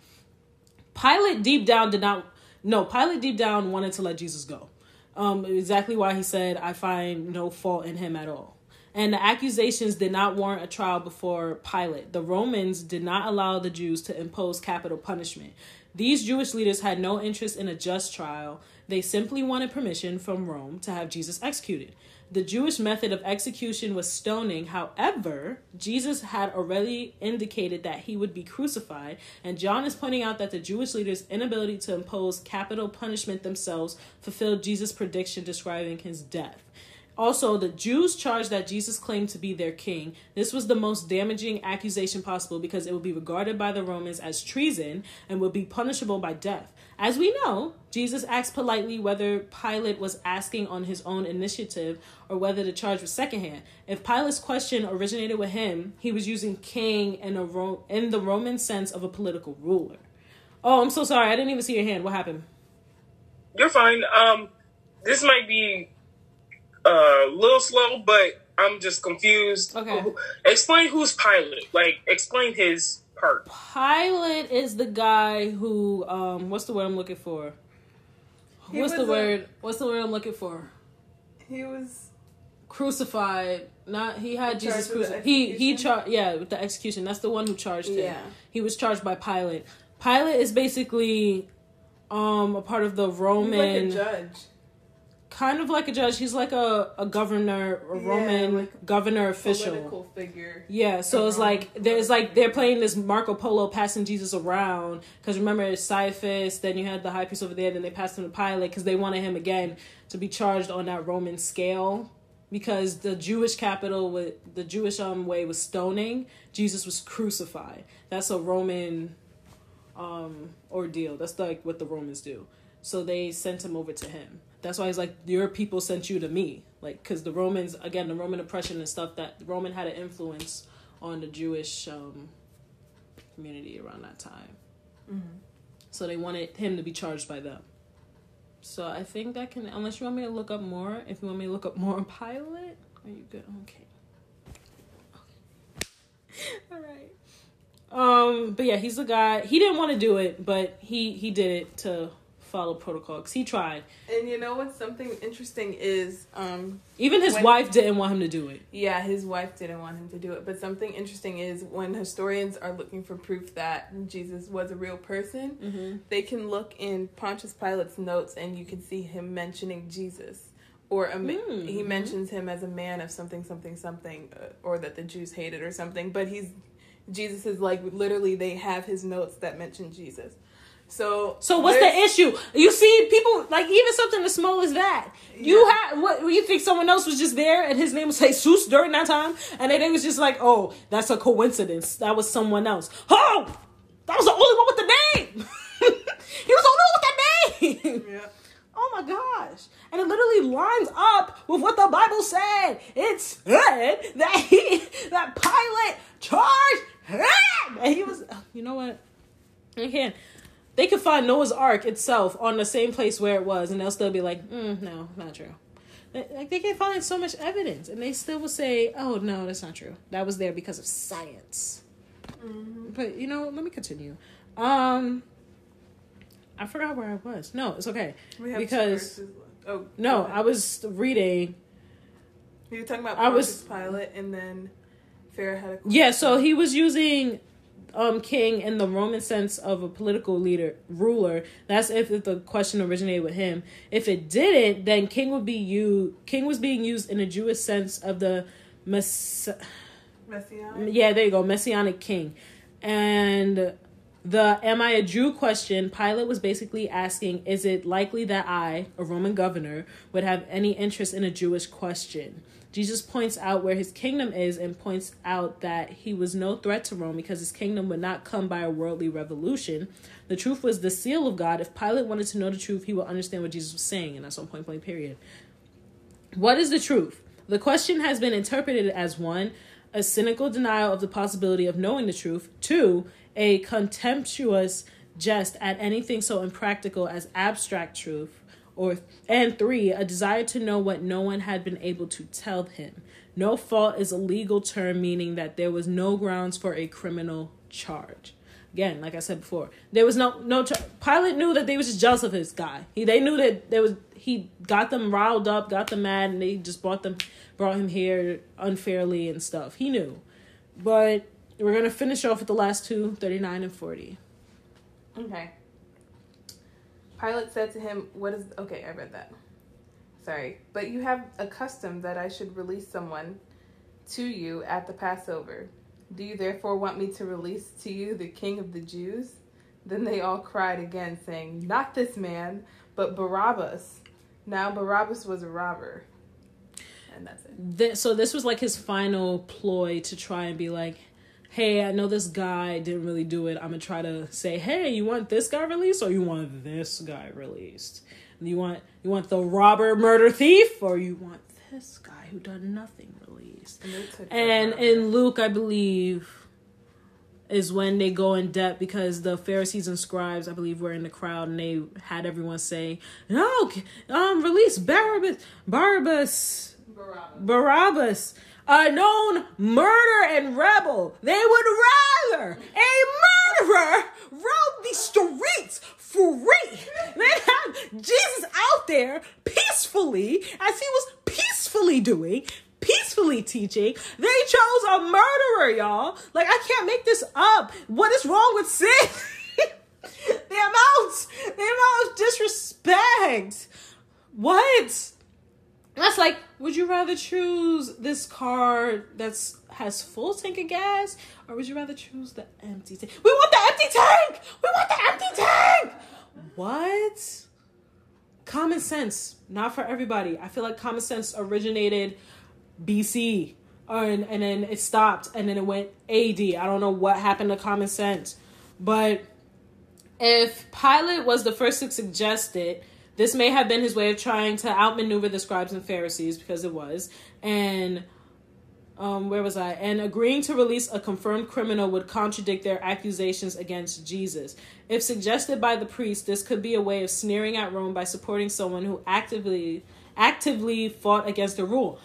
pilate deep down did not no pilate deep down wanted to let jesus go um exactly why he said i find no fault in him at all and the accusations did not warrant a trial before pilate the romans did not allow the jews to impose capital punishment these jewish leaders had no interest in a just trial they simply wanted permission from Rome to have Jesus executed. The Jewish method of execution was stoning. However, Jesus had already indicated that he would be crucified, and John is pointing out that the Jewish leaders' inability to impose capital punishment themselves fulfilled Jesus' prediction describing his death. Also, the Jews charged that Jesus claimed to be their king. This was the most damaging accusation possible because it would be regarded by the Romans as treason and would be punishable by death. As we know, Jesus asked politely whether Pilate was asking on his own initiative or whether the charge was secondhand. If Pilate's question originated with him, he was using king in, a Ro- in the Roman sense of a political ruler. Oh, I'm so sorry. I didn't even see your hand. What happened? You're fine. Um, this might be a little slow, but I'm just confused. Okay. Explain who's Pilate. Like, explain his part. Pilate is the guy who um what's the word I'm looking for? He what's the was a- word? What's the word I'm looking for? He was Crucified. Not he had Jesus Charged with the crucified. He he charged yeah with the execution. That's the one who charged him. Yeah. He was charged by Pilate. Pilate is basically um a part of the he's Roman like a judge. Kind of like a judge. He's like a, a governor, a Yeah, Roman like governor official. Political figure. Yeah, so it's Um, like there's like they're playing this Marco Polo passing Jesus around because remember it's Caiaphas, then you had the high priest over there, then they passed him to Pilate because they wanted him again to be charged on that Roman scale because the Jewish capital with the Jewish um way was stoning. Jesus was crucified. That's a Roman um ordeal. That's like what the Romans do. So they sent him over to him. That's why he's like, your people sent you to me, like because the Romans again, the Roman oppression and stuff that Roman had an influence on the Jewish um, community around that time. So they wanted him to be charged by them. So I think that can, unless you want me to look up more, if you want me to look up more on Pilate, are you good? Okay. (laughs) All right. Um, but yeah, he's the guy. He didn't want to do it, but he he did it to follow protocol because he tried. And you know what? Something interesting is, um, Even his When- wife didn't want him to do it. yeah, his wife didn't want him to do it. But something interesting is when historians are looking for proof that Jesus was a real person, Mm-hmm. they can look in Pontius Pilate's notes and you can see him mentioning Jesus. Or a, ma- Mm, he mentions him as a man of something, something, something, uh, or that the Jews hated or something. But he's Jesus is like literally they have his notes that mention Jesus. So So what's the issue? You see, people like even something as small as that. You Yeah. had what? You think someone else was just there and his name was (laughs) Jesus during that time, and then they was just like, "Oh, that's a coincidence. That was someone else." Oh, that was the only one with the name. (laughs) he was the only one with that name. Yeah. (laughs) Oh my gosh. And it literally lines up with what the Bible said. It said that he that Pilate charged him. And he was you know what? I can't. They could find Noah's Ark itself on the same place where it was, and they'll still be like, mm, no, not true. Like they can find so much evidence, and they still will say, "Oh no, that's not true. That was there because of science." Mm-hmm. But you know, let me continue. Um, I forgot where I was. No, it's okay because oh no, I was reading. You were talking about I was Pilate, and then Farrah had a yeah. So he was using um king in the Roman sense of a political leader ruler. That's if, if the question originated with him. If it didn't, then king would be you. King was being used in a Jewish sense of the mess. Messianic. Yeah, there you go, messianic king, and the am I a Jew question, Pilate was basically asking, is it likely that I, a Roman governor, would have any interest in a Jewish question? Jesus points out where his kingdom is and points out that he was no threat to Rome because his kingdom would not come by a worldly revolution. The truth was the seal of God. If Pilate wanted to know the truth, he would understand what Jesus was saying, and that's on point blank period. What is the truth? The question has been interpreted as one, a cynical denial of the possibility of knowing the truth, two, a contemptuous jest at anything so impractical as abstract truth, or and three a desire to know what no one had been able to tell him. No fault is a legal term meaning that there was no grounds for a criminal charge. Again like i said before there was no no pilate knew that they was just jealous of his guy. He they knew that there was he got them riled up got them mad and they just brought them brought him here unfairly and stuff. He knew. But we're gonna finish off with the last two 39 and 40 okay Pilate said to him, What is. Okay, I read that. Sorry. But you have a custom that I should release someone to you at the Passover. Do you therefore want me to release to you the king of the Jews? Then they all cried again, saying, Not this man, but Barabbas. Now Barabbas was a robber. And that's it. so this was like his final ploy to try and be like, hey, I know this guy didn't really do it. I'm gonna try to say, hey, you want this guy released or you want this guy released? And you want you want the robber, murder, thief, or you want this guy who done nothing released? And in Luke, I believe, is when they go in depth because the Pharisees and scribes, I believe, were in the crowd and they had everyone say, "No, um, release Barabbas, Barabbas, Barabbas." Barabbas a known murderer and rebel. They would rather a murderer roam the streets free than have Jesus out there peacefully, as he was peacefully doing, peacefully teaching. They chose a murderer, y'all. Like, I can't make this up. What is wrong with sin? (laughs) the amount, the amount of disrespect. What? That's like, would you rather choose this car that's has full tank of gas, or would you rather choose the empty tank? We want the empty tank. We want the empty tank. What? Common sense, not for everybody. I feel like common sense originated BC, and and then it stopped, and then it went AD. I don't know what happened to common sense, but if Pilate was the first to suggest it this may have been his way of trying to outmaneuver the scribes and Pharisees because it was. And um, where was I? And agreeing to release a confirmed criminal would contradict their accusations against Jesus. If suggested by the priest, this could be a way of sneering at Rome by supporting someone who actively actively fought against the rule.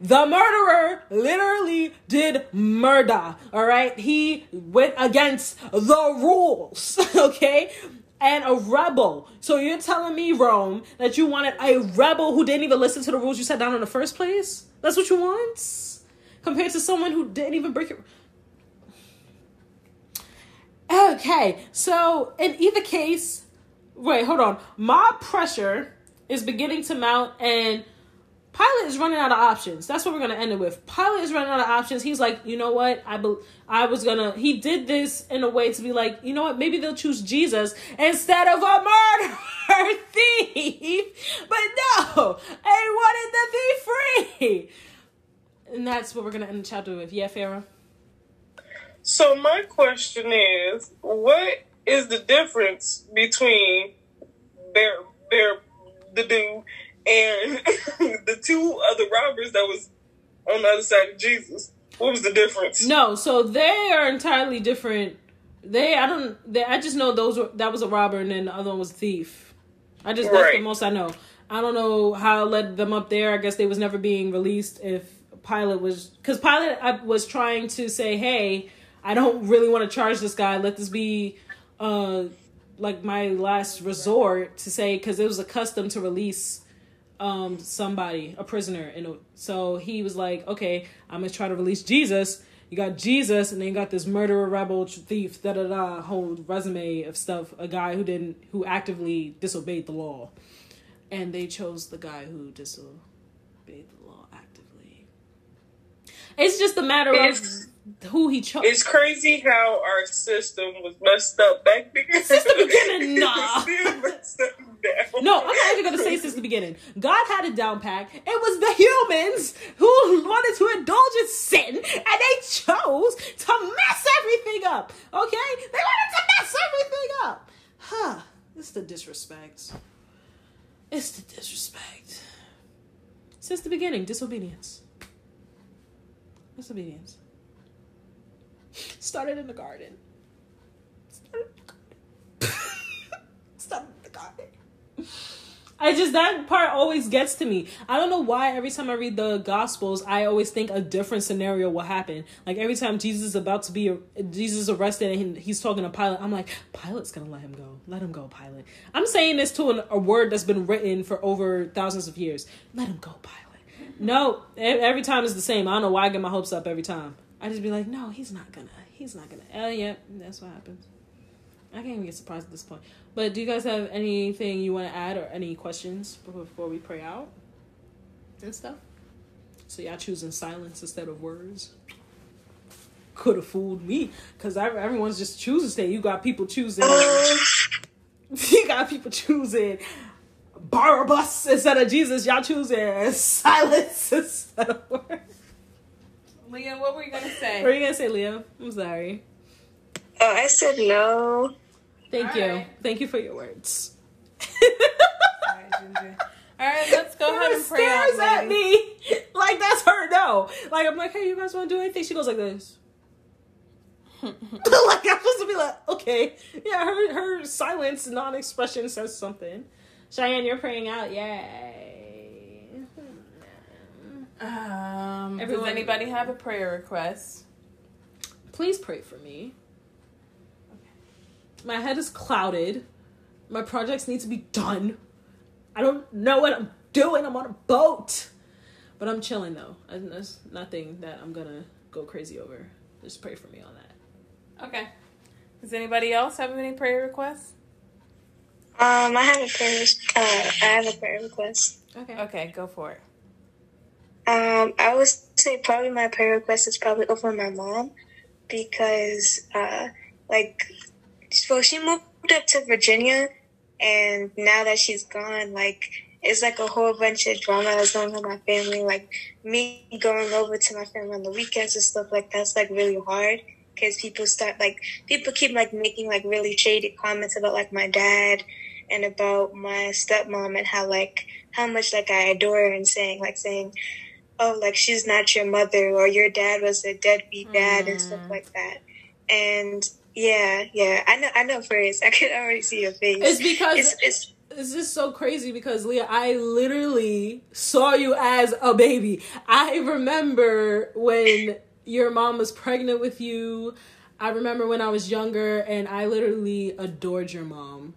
The murderer literally did murder. All right. He went against the rules. (laughs) Okay and a rebel. So you're telling me, Rome, that you wanted a rebel who didn't even listen to the rules you set down in the first place? That's what you want? Compared to someone who didn't even break it. Okay, so in either case, wait, hold on. Mob pressure is beginning to mount, and Pilate is running out of options. That's what we're gonna end it with. Pilate is running out of options. He's like, you know what? I be- I was gonna. He did this in a way to be like, you know what? Maybe they'll choose Jesus instead of a murderer (laughs) thief. But no, they wanted the thief free. And that's what we're gonna end the chapter with. Yeah, Farrah. So my question is, what is the difference between their their the dude, and (laughs) the two other robbers that was on the other side of Jesus. What was the difference? No, so they are entirely different. They, I don't, they, I just know those were that was a robber, and then the other one was a thief. I just that's the most I know. I don't know how it led them up there. I guess they was never being released. If Pilate was, because Pilate uh, was trying to say, "Hey, I don't (laughs) really want to charge this guy. Let this be, uh, like my last resort to say because it was a custom to release um somebody a prisoner and so he was like okay i'm gonna try to release jesus you got jesus and then you got this murderer rebel thief da da da whole resume of stuff a guy who didn't who actively disobeyed the law and they chose the guy who disobeyed the law actively it's just a matter of who he chose. It's crazy how our system was messed up back then. The beginning, (laughs) nah. No, I'm not even gonna say since the beginning. God had it down pack. It was the humans who wanted to indulge in sin, and they chose to mess everything up. Okay, they wanted to mess everything up. Huh? It's the disrespect. It's the disrespect. Since the beginning, disobedience. Disobedience. Started in the garden. Started in the garden. (laughs) Started in the garden. I just that part always gets to me. I don't know why every time I read the gospels, I always think a different scenario will happen. Like every time Jesus is about to be Jesus arrested and he's talking to Pilate, I'm like, Pilate's gonna let him go. Let him go, Pilate. I'm saying this to an, a word that's been written for over thousands of years. Let him go, Pilate. No, every time is the same. I don't know why I get my hopes up every time. I just be like, no, he's not gonna. He's not gonna. Oh, yeah, that's what happens. I can't even get surprised at this point. But do you guys have anything you want to add or any questions before we pray out and stuff? So y'all choosing silence instead of words. Could have fooled me because everyone's just choosing. Stay. You got people choosing. (laughs) you got people choosing Barabbas instead of Jesus. Y'all choosing silence (laughs) instead of words. Leah, what were you gonna say? What were you gonna say, Leah? I'm sorry. Oh, I said no. Thank All you. Right. Thank you for your words. All right, let's go ahead and pray stares out, at me (laughs) like that's her. No, like I'm like, hey, you guys want to do anything? She goes like this. (laughs) like I'm supposed to be like, okay, yeah. Her her silence, non-expression says something. Cheyenne, you're praying out. Yay. Um, Everyone, does anybody have a prayer request? Please pray for me. Okay. My head is clouded. My projects need to be done. I don't know what I'm doing. I'm on a boat. But I'm chilling though. And there's nothing that I'm gonna go crazy over. Just pray for me on that. Okay. Does anybody else have any prayer requests? Um, I have a prayer. Uh, I have a prayer request. Okay. Okay, go for it. Um, I would say probably my prayer request is probably over my mom because, uh, like, well, she moved up to Virginia, and now that she's gone, like, it's like a whole bunch of drama that's going on in my family. Like, me going over to my family on the weekends and stuff like that's like really hard because people start like people keep like making like really shady comments about like my dad and about my stepmom and how like how much like I adore her and saying like saying oh, like she's not your mother or your dad was a deadbeat dad mm. and stuff mm. like that. And yeah, yeah, I know, I know, Grace. I can already see your face. It's because it's, it's it's just so crazy because Leah, I literally saw you as a baby. I remember when your mom was pregnant with you. I remember when I was younger and I literally adored your mom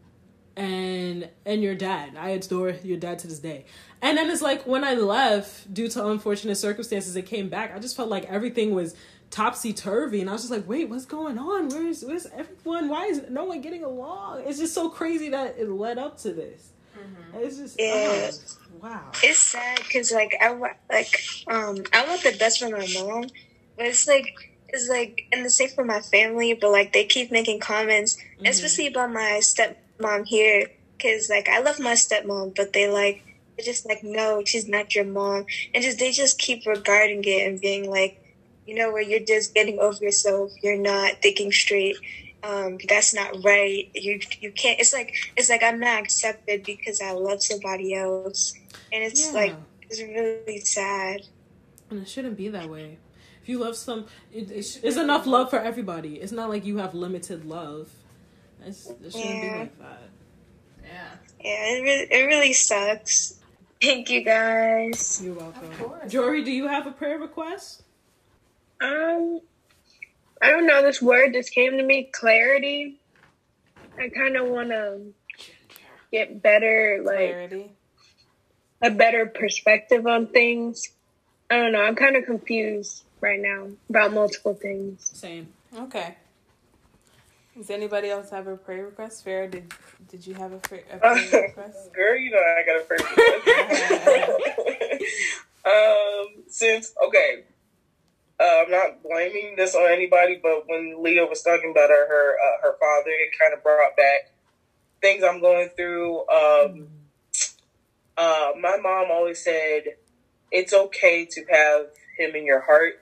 and and your dad. I adore your dad to this day. And then it's like when I left due to unfortunate circumstances, it came back. I just felt like everything was topsy turvy, and I was just like, "Wait, what's going on? Where's where's everyone? Why is no one getting along?" It's just so crazy that it led up to this. Mm-hmm. It's just yeah. Oh, wow. It's sad because like I like um I want the best for my mom, but it's like it's like and the same for my family, but like they keep making comments, mm-hmm. especially about my stepmom here, because like I love my stepmom, but they like they're just like, no, she's not your mom. And just, they just keep regarding it and being like, you know, where you're just getting over yourself. You're not thinking straight. um, that's not right. You you can't. It's like it's like I'm not accepted because I love somebody else, and it's yeah. like it's really sad. And it shouldn't be that way. If you love some, it, it's, it's enough love for everybody. It's not like you have limited love. It's, it shouldn't yeah. be like that. Yeah. Yeah, it really, it really sucks. Thank you guys. You're welcome. Jory, do you have a prayer request? Um, I don't know. This word just came to me clarity. I kind of want to get better, like clarity. a better perspective on things. I don't know. I'm kind of confused right now about multiple things. Same. Okay. Does anybody else have a prayer request? Farah, did did you have a, prayer, a prayer (laughs) request? Girl, you know I got a prayer request. (laughs) (laughs) um, since okay, uh, I'm not blaming this on anybody, but when Leah was talking about her her, uh, her father, it kind of brought back things I'm going through. Um, uh, my mom always said it's okay to have him in your heart,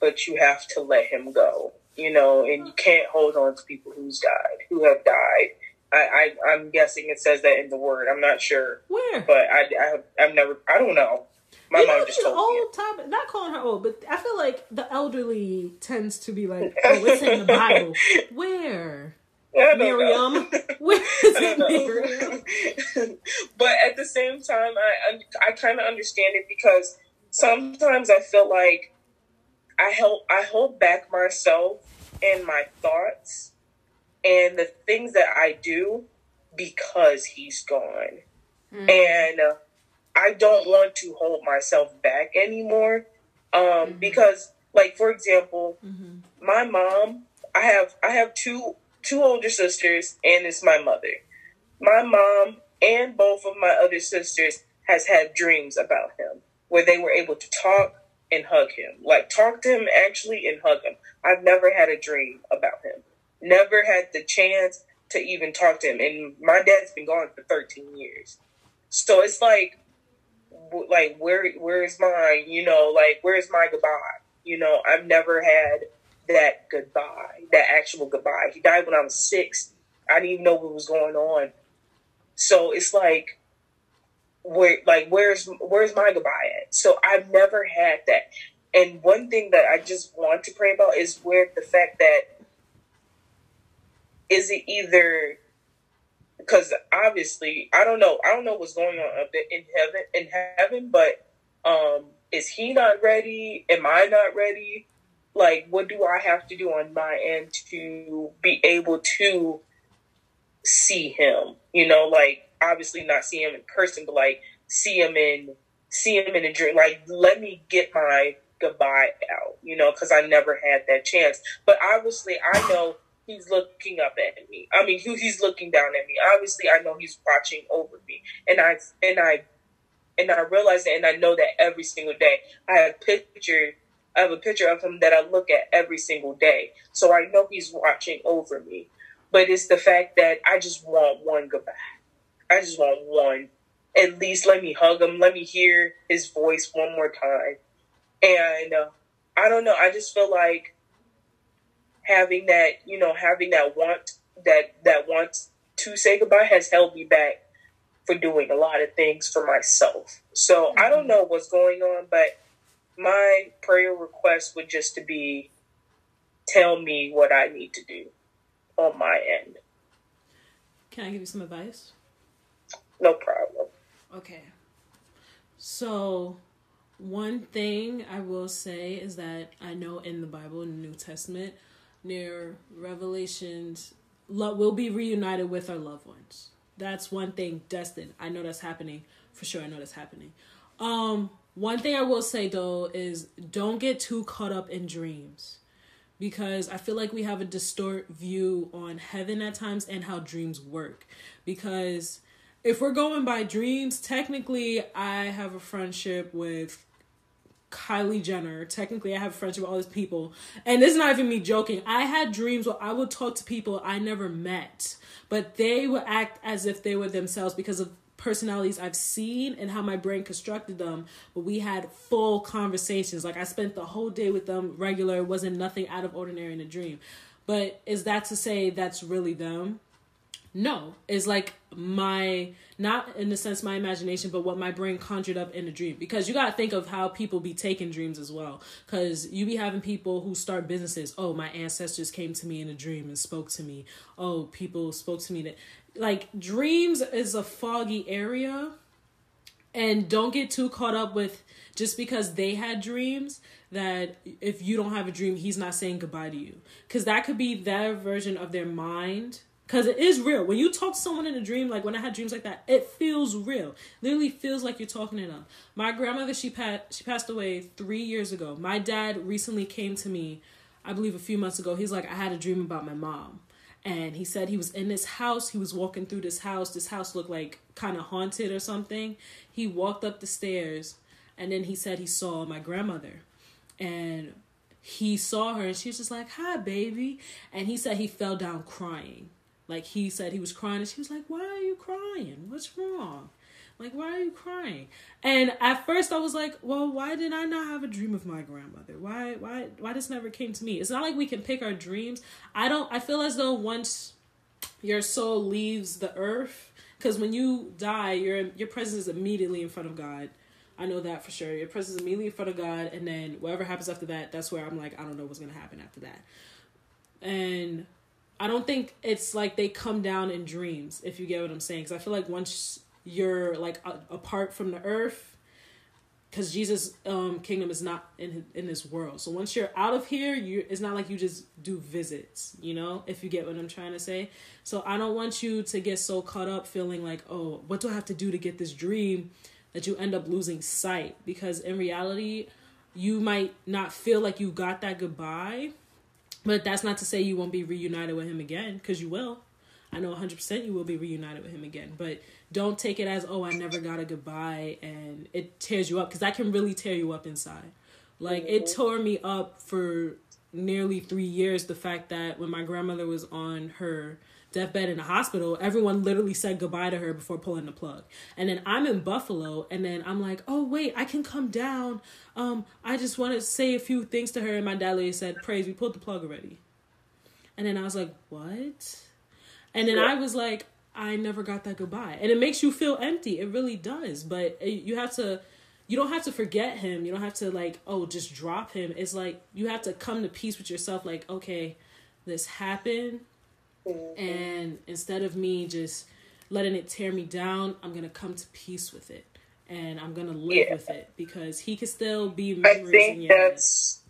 but you have to let him go. You know, and you can't hold on to people who's died, who have died. I, I I'm guessing it says that in the word. I'm not sure where, but I, I have I've never I don't know. My you mom just told old me. not calling her old, but I feel like the elderly tends to be like, oh, it's in the Bible. (laughs) Where? Miriam. (laughs) Where is it, Miriam? (laughs) but at the same time, I I, kind of understand it because sometimes I feel like I help I hold back myself and my thoughts and the things that I do because he's gone. Mm. And uh, I don't want to hold myself back anymore. Um, mm-hmm. because like for example, mm-hmm. my mom, I have I have two two older sisters and it's my mother. My mom and both of my other sisters has had dreams about him where they were able to talk and hug him. Like talk to him actually and hug him. I've never had a dream about him. Never had the chance to even talk to him. And my dad's been gone for 13 years. So it's like like where where's mine? You know, like where's my goodbye? You know, I've never had that goodbye, that actual goodbye. He died when I was six. I didn't even know what was going on. So it's like where like where's where's my goodbye at? So I've never had that. And one thing that I just want to pray about is where the fact that is it either because obviously I don't know I don't know what's going on up there in heaven in heaven, but um, is he not ready? Am I not ready? Like, what do I have to do on my end to be able to see him? You know, like obviously not see him in person, but like see him in see him in a dream. Like, let me get my goodbye out, you know, because I never had that chance. But obviously, I know he's looking up at me. I mean, he's looking down at me. Obviously, I know he's watching over me, and I and I and I realize it, and I know that every single day. I have picture. I have a picture of him that I look at every single day, so I know he's watching over me. But it's the fact that I just want one goodbye. I just want one. At least let me hug him. Let me hear his voice one more time. And uh, I don't know. I just feel like having that, you know, having that want that that wants to say goodbye has held me back for doing a lot of things for myself. So mm-hmm. I don't know what's going on, but my prayer request would just to be tell me what I need to do on my end. Can I give you some advice? No problem. Okay. So, one thing I will say is that I know in the Bible, in the New Testament, near Revelations, will be reunited with our loved ones. That's one thing destined. I know that's happening for sure. I know that's happening. Um, one thing I will say though is don't get too caught up in dreams because I feel like we have a distort view on heaven at times and how dreams work. Because if we're going by dreams, technically I have a friendship with Kylie Jenner. Technically, I have a friendship with all these people. And this is not even me joking. I had dreams where I would talk to people I never met, but they would act as if they were themselves because of personalities I've seen and how my brain constructed them. But we had full conversations. Like I spent the whole day with them regular. It wasn't nothing out of ordinary in a dream. But is that to say that's really them? No, it's like my not in the sense my imagination, but what my brain conjured up in a dream. Because you gotta think of how people be taking dreams as well. Because you be having people who start businesses. Oh, my ancestors came to me in a dream and spoke to me. Oh, people spoke to me that like dreams is a foggy area. And don't get too caught up with just because they had dreams that if you don't have a dream, he's not saying goodbye to you. Because that could be their version of their mind Cause it is real. When you talk to someone in a dream, like when I had dreams like that, it feels real. Literally feels like you're talking to them. My grandmother, she passed she passed away three years ago. My dad recently came to me, I believe a few months ago. He's like, I had a dream about my mom. And he said he was in this house. He was walking through this house. This house looked like kind of haunted or something. He walked up the stairs and then he said he saw my grandmother. And he saw her and she was just like, Hi, baby. And he said he fell down crying like he said he was crying and she was like, Why are you crying? What's wrong? Like, why are you crying? And at first I was like, Well, why did I not have a dream of my grandmother? Why why why this never came to me? It's not like we can pick our dreams. I don't I feel as though once your soul leaves the earth, because when you die, your your presence is immediately in front of God. I know that for sure. Your presence is immediately in front of God, and then whatever happens after that, that's where I'm like, I don't know what's gonna happen after that. And I don't think it's like they come down in dreams, if you get what I'm saying. Because I feel like once you're like a, apart from the earth, because Jesus' um, kingdom is not in in this world. So once you're out of here, you it's not like you just do visits, you know. If you get what I'm trying to say. So I don't want you to get so caught up feeling like, oh, what do I have to do to get this dream, that you end up losing sight. Because in reality, you might not feel like you got that goodbye but that's not to say you won't be reunited with him again, because you will. I know 100% you will be reunited with him again. But don't take it as, oh, I never got a goodbye and it tears you up, because that can really tear you up inside. Like, mm-hmm. it tore me up for nearly three years the fact that when my grandmother was on her deathbed in the hospital, everyone literally said goodbye to her before pulling the plug. And then I'm in Buffalo, and then I'm like, oh wait, I can come down. Um, I just want to say a few things to her. And my dad lady said, praise, we pulled the plug already. And then I was like, what? And then I was like, I never got that goodbye. And it makes you feel empty. It really does. But you have to, you don't have to forget him. You don't have to like, oh, just drop him. It's like you have to come to peace with yourself. Like, okay, this happened Mm-hmm. And instead of me just letting it tear me down, I'm gonna come to peace with it, and I'm gonna live yeah. with it because he could still be. I think that's.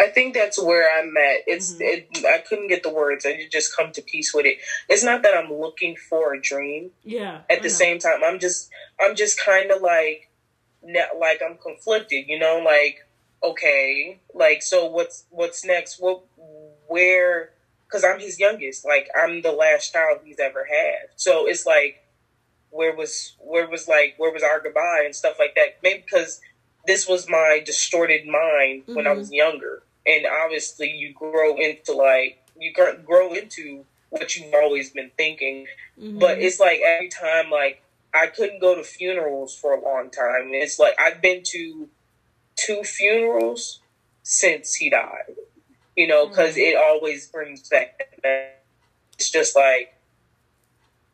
I think that's where I'm at. It's mm-hmm. it, I couldn't get the words. I just come to peace with it. It's not that I'm looking for a dream. Yeah. At the same time, I'm just I'm just kind of like, like I'm conflicted. You know, like okay, like so what's what's next? What where because I'm his youngest. Like I'm the last child he's ever had. So it's like, where was where was like where was our goodbye and stuff like that? Maybe because this was my distorted mind mm-hmm. when I mm-hmm. was younger, and obviously you grow into like you grow into what you've always been thinking. Mm-hmm. But it's like every time like I couldn't go to funerals for a long time. It's like I've been to two funerals since he died you know, because mm-hmm. it always brings back. It's just like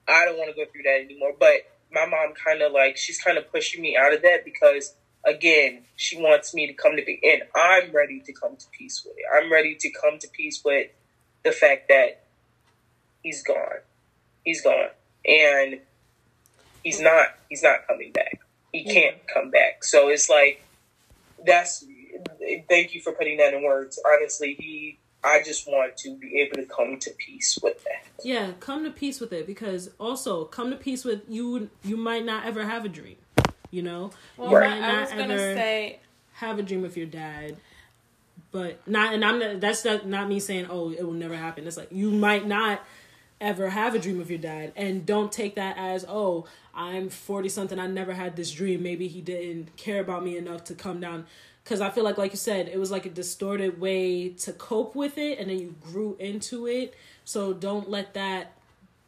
I don't want to go through that anymore. But my mom kind of like she's kind of pushing me out of that because again she wants me to come to be and I'm ready to come to peace with it. I'm ready to come to peace with the fact that he's gone. He's gone. And he's not he's not coming back. He can't come back. So it's like that's thank you for putting that in words. Honestly, he I just want to be able to come to peace with that. Yeah, come to peace with it because also come to peace with you. You might not ever have a dream. You know, well, you right. I was gonna say have a dream with your dad, but not. And I'm not. That's not, not me saying oh it will never happen. It's like you might not ever have a dream of your dad and don't take that as oh i'm 40 something i never had this dream maybe he didn't care about me enough to come down because I feel like, like you said, it was like a distorted way to cope with it, and then you grew into it. So don't let that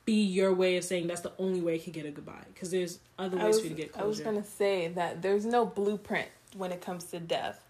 be your way of saying that's the only way I can get a goodbye, because there's other ways was, for you to get closure. I was gonna say that there's no blueprint when it comes to death.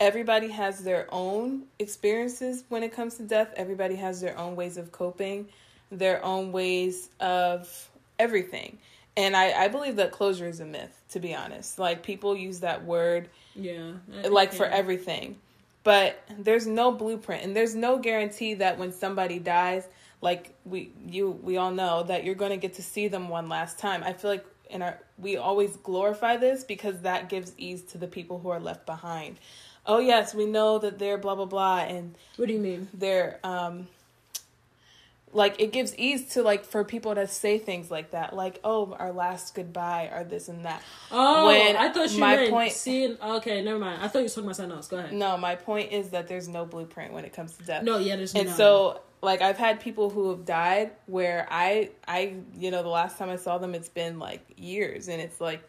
everybody has their own experiences when it comes to death. Everybody has their own ways of coping, their own ways of everything. And I, I believe that closure is a myth, to be honest. Like people use that word yeah, like for everything. But there's no blueprint and there's no guarantee that when somebody dies, like we you we all know that you're going to get to see them one last time. I feel like in our we always glorify this because that gives ease to the people who are left behind. Oh yes, we know that they're blah blah blah and What do you mean? They're um like it gives ease to like for people to say things like that like oh our last goodbye or this and that. Oh when i thought you my meant point seeing okay never mind. I thought you were talking about something else. Go ahead. No my point is that there's no blueprint when it comes to death. No yeah there's and none. so like i've had people who have died where i i you know the last time i saw them it's been like years. And it's like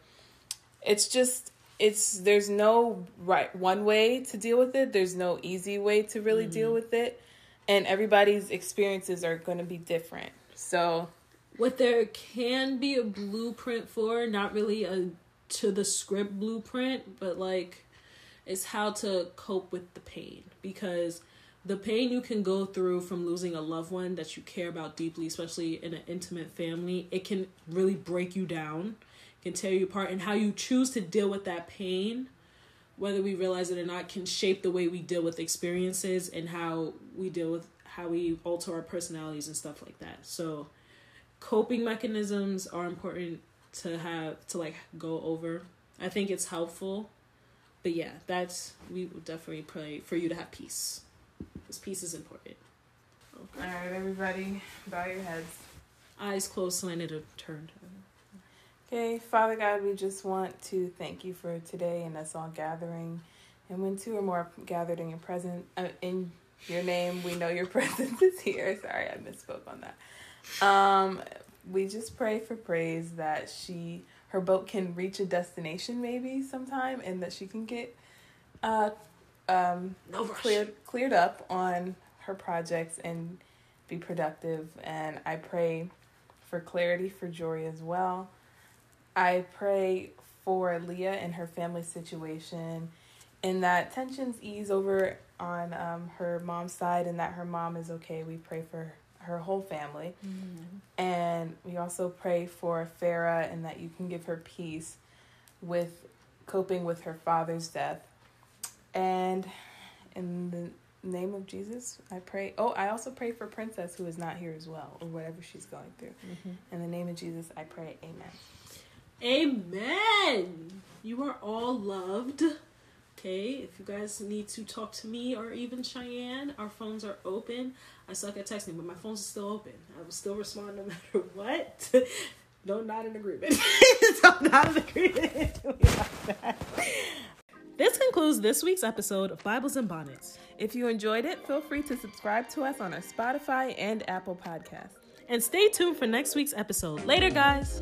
it's just it's there's no right one way to deal with it. There's no easy way to really mm-hmm. deal with it and everybody's experiences are going to be different. So, what there can be a blueprint for, not really a to the script blueprint, but like is how to cope with the pain because the pain you can go through from losing a loved one that you care about deeply, especially in an intimate family, it can really break you down, can tear you apart, and how you choose to deal with that pain whether we realize it or not, can shape the way we deal with experiences and how we deal with how we alter our personalities and stuff like that. So, coping mechanisms are important to have to like go over. I think it's helpful, but yeah, that's we will definitely pray for you to have peace. Because peace is important. Okay. All right, everybody, bow your heads. Eyes closed, slanted, or turned. Okay, Father God, we just want to thank you for today and us all gathering. And when two or more gathered in your presence, uh, in your name, we know your (laughs) presence is here. Sorry, I misspoke on that. Um, we just pray for praise that she, her boat can reach a destination maybe sometime, and that she can get, uh, um, no cleared cleared up on her projects and be productive. And I pray for clarity for Jory as well. I pray for Leah and her family situation and that tensions ease over on um, her mom's side and that her mom is okay. We pray for her whole family. Mm-hmm. And we also pray for Farah and that you can give her peace with coping with her father's death. And in the name of Jesus, I pray. Oh, I also pray for Princess who is not here as well, or whatever she's going through. Mm-hmm. In the name of Jesus, I pray. Amen. Amen. You are all loved. Okay, if you guys need to talk to me or even Cheyenne, our phones are open. I suck at texting, but my phones are still open. I will still respond no (laughs) matter what. (laughs) no, not in agreement. (laughs) Not in agreement. This concludes this week's episode of Bibles and Bonnets. If you enjoyed it, feel free to subscribe to us on our Spotify and Apple podcasts. And stay tuned for next week's episode. Later, guys.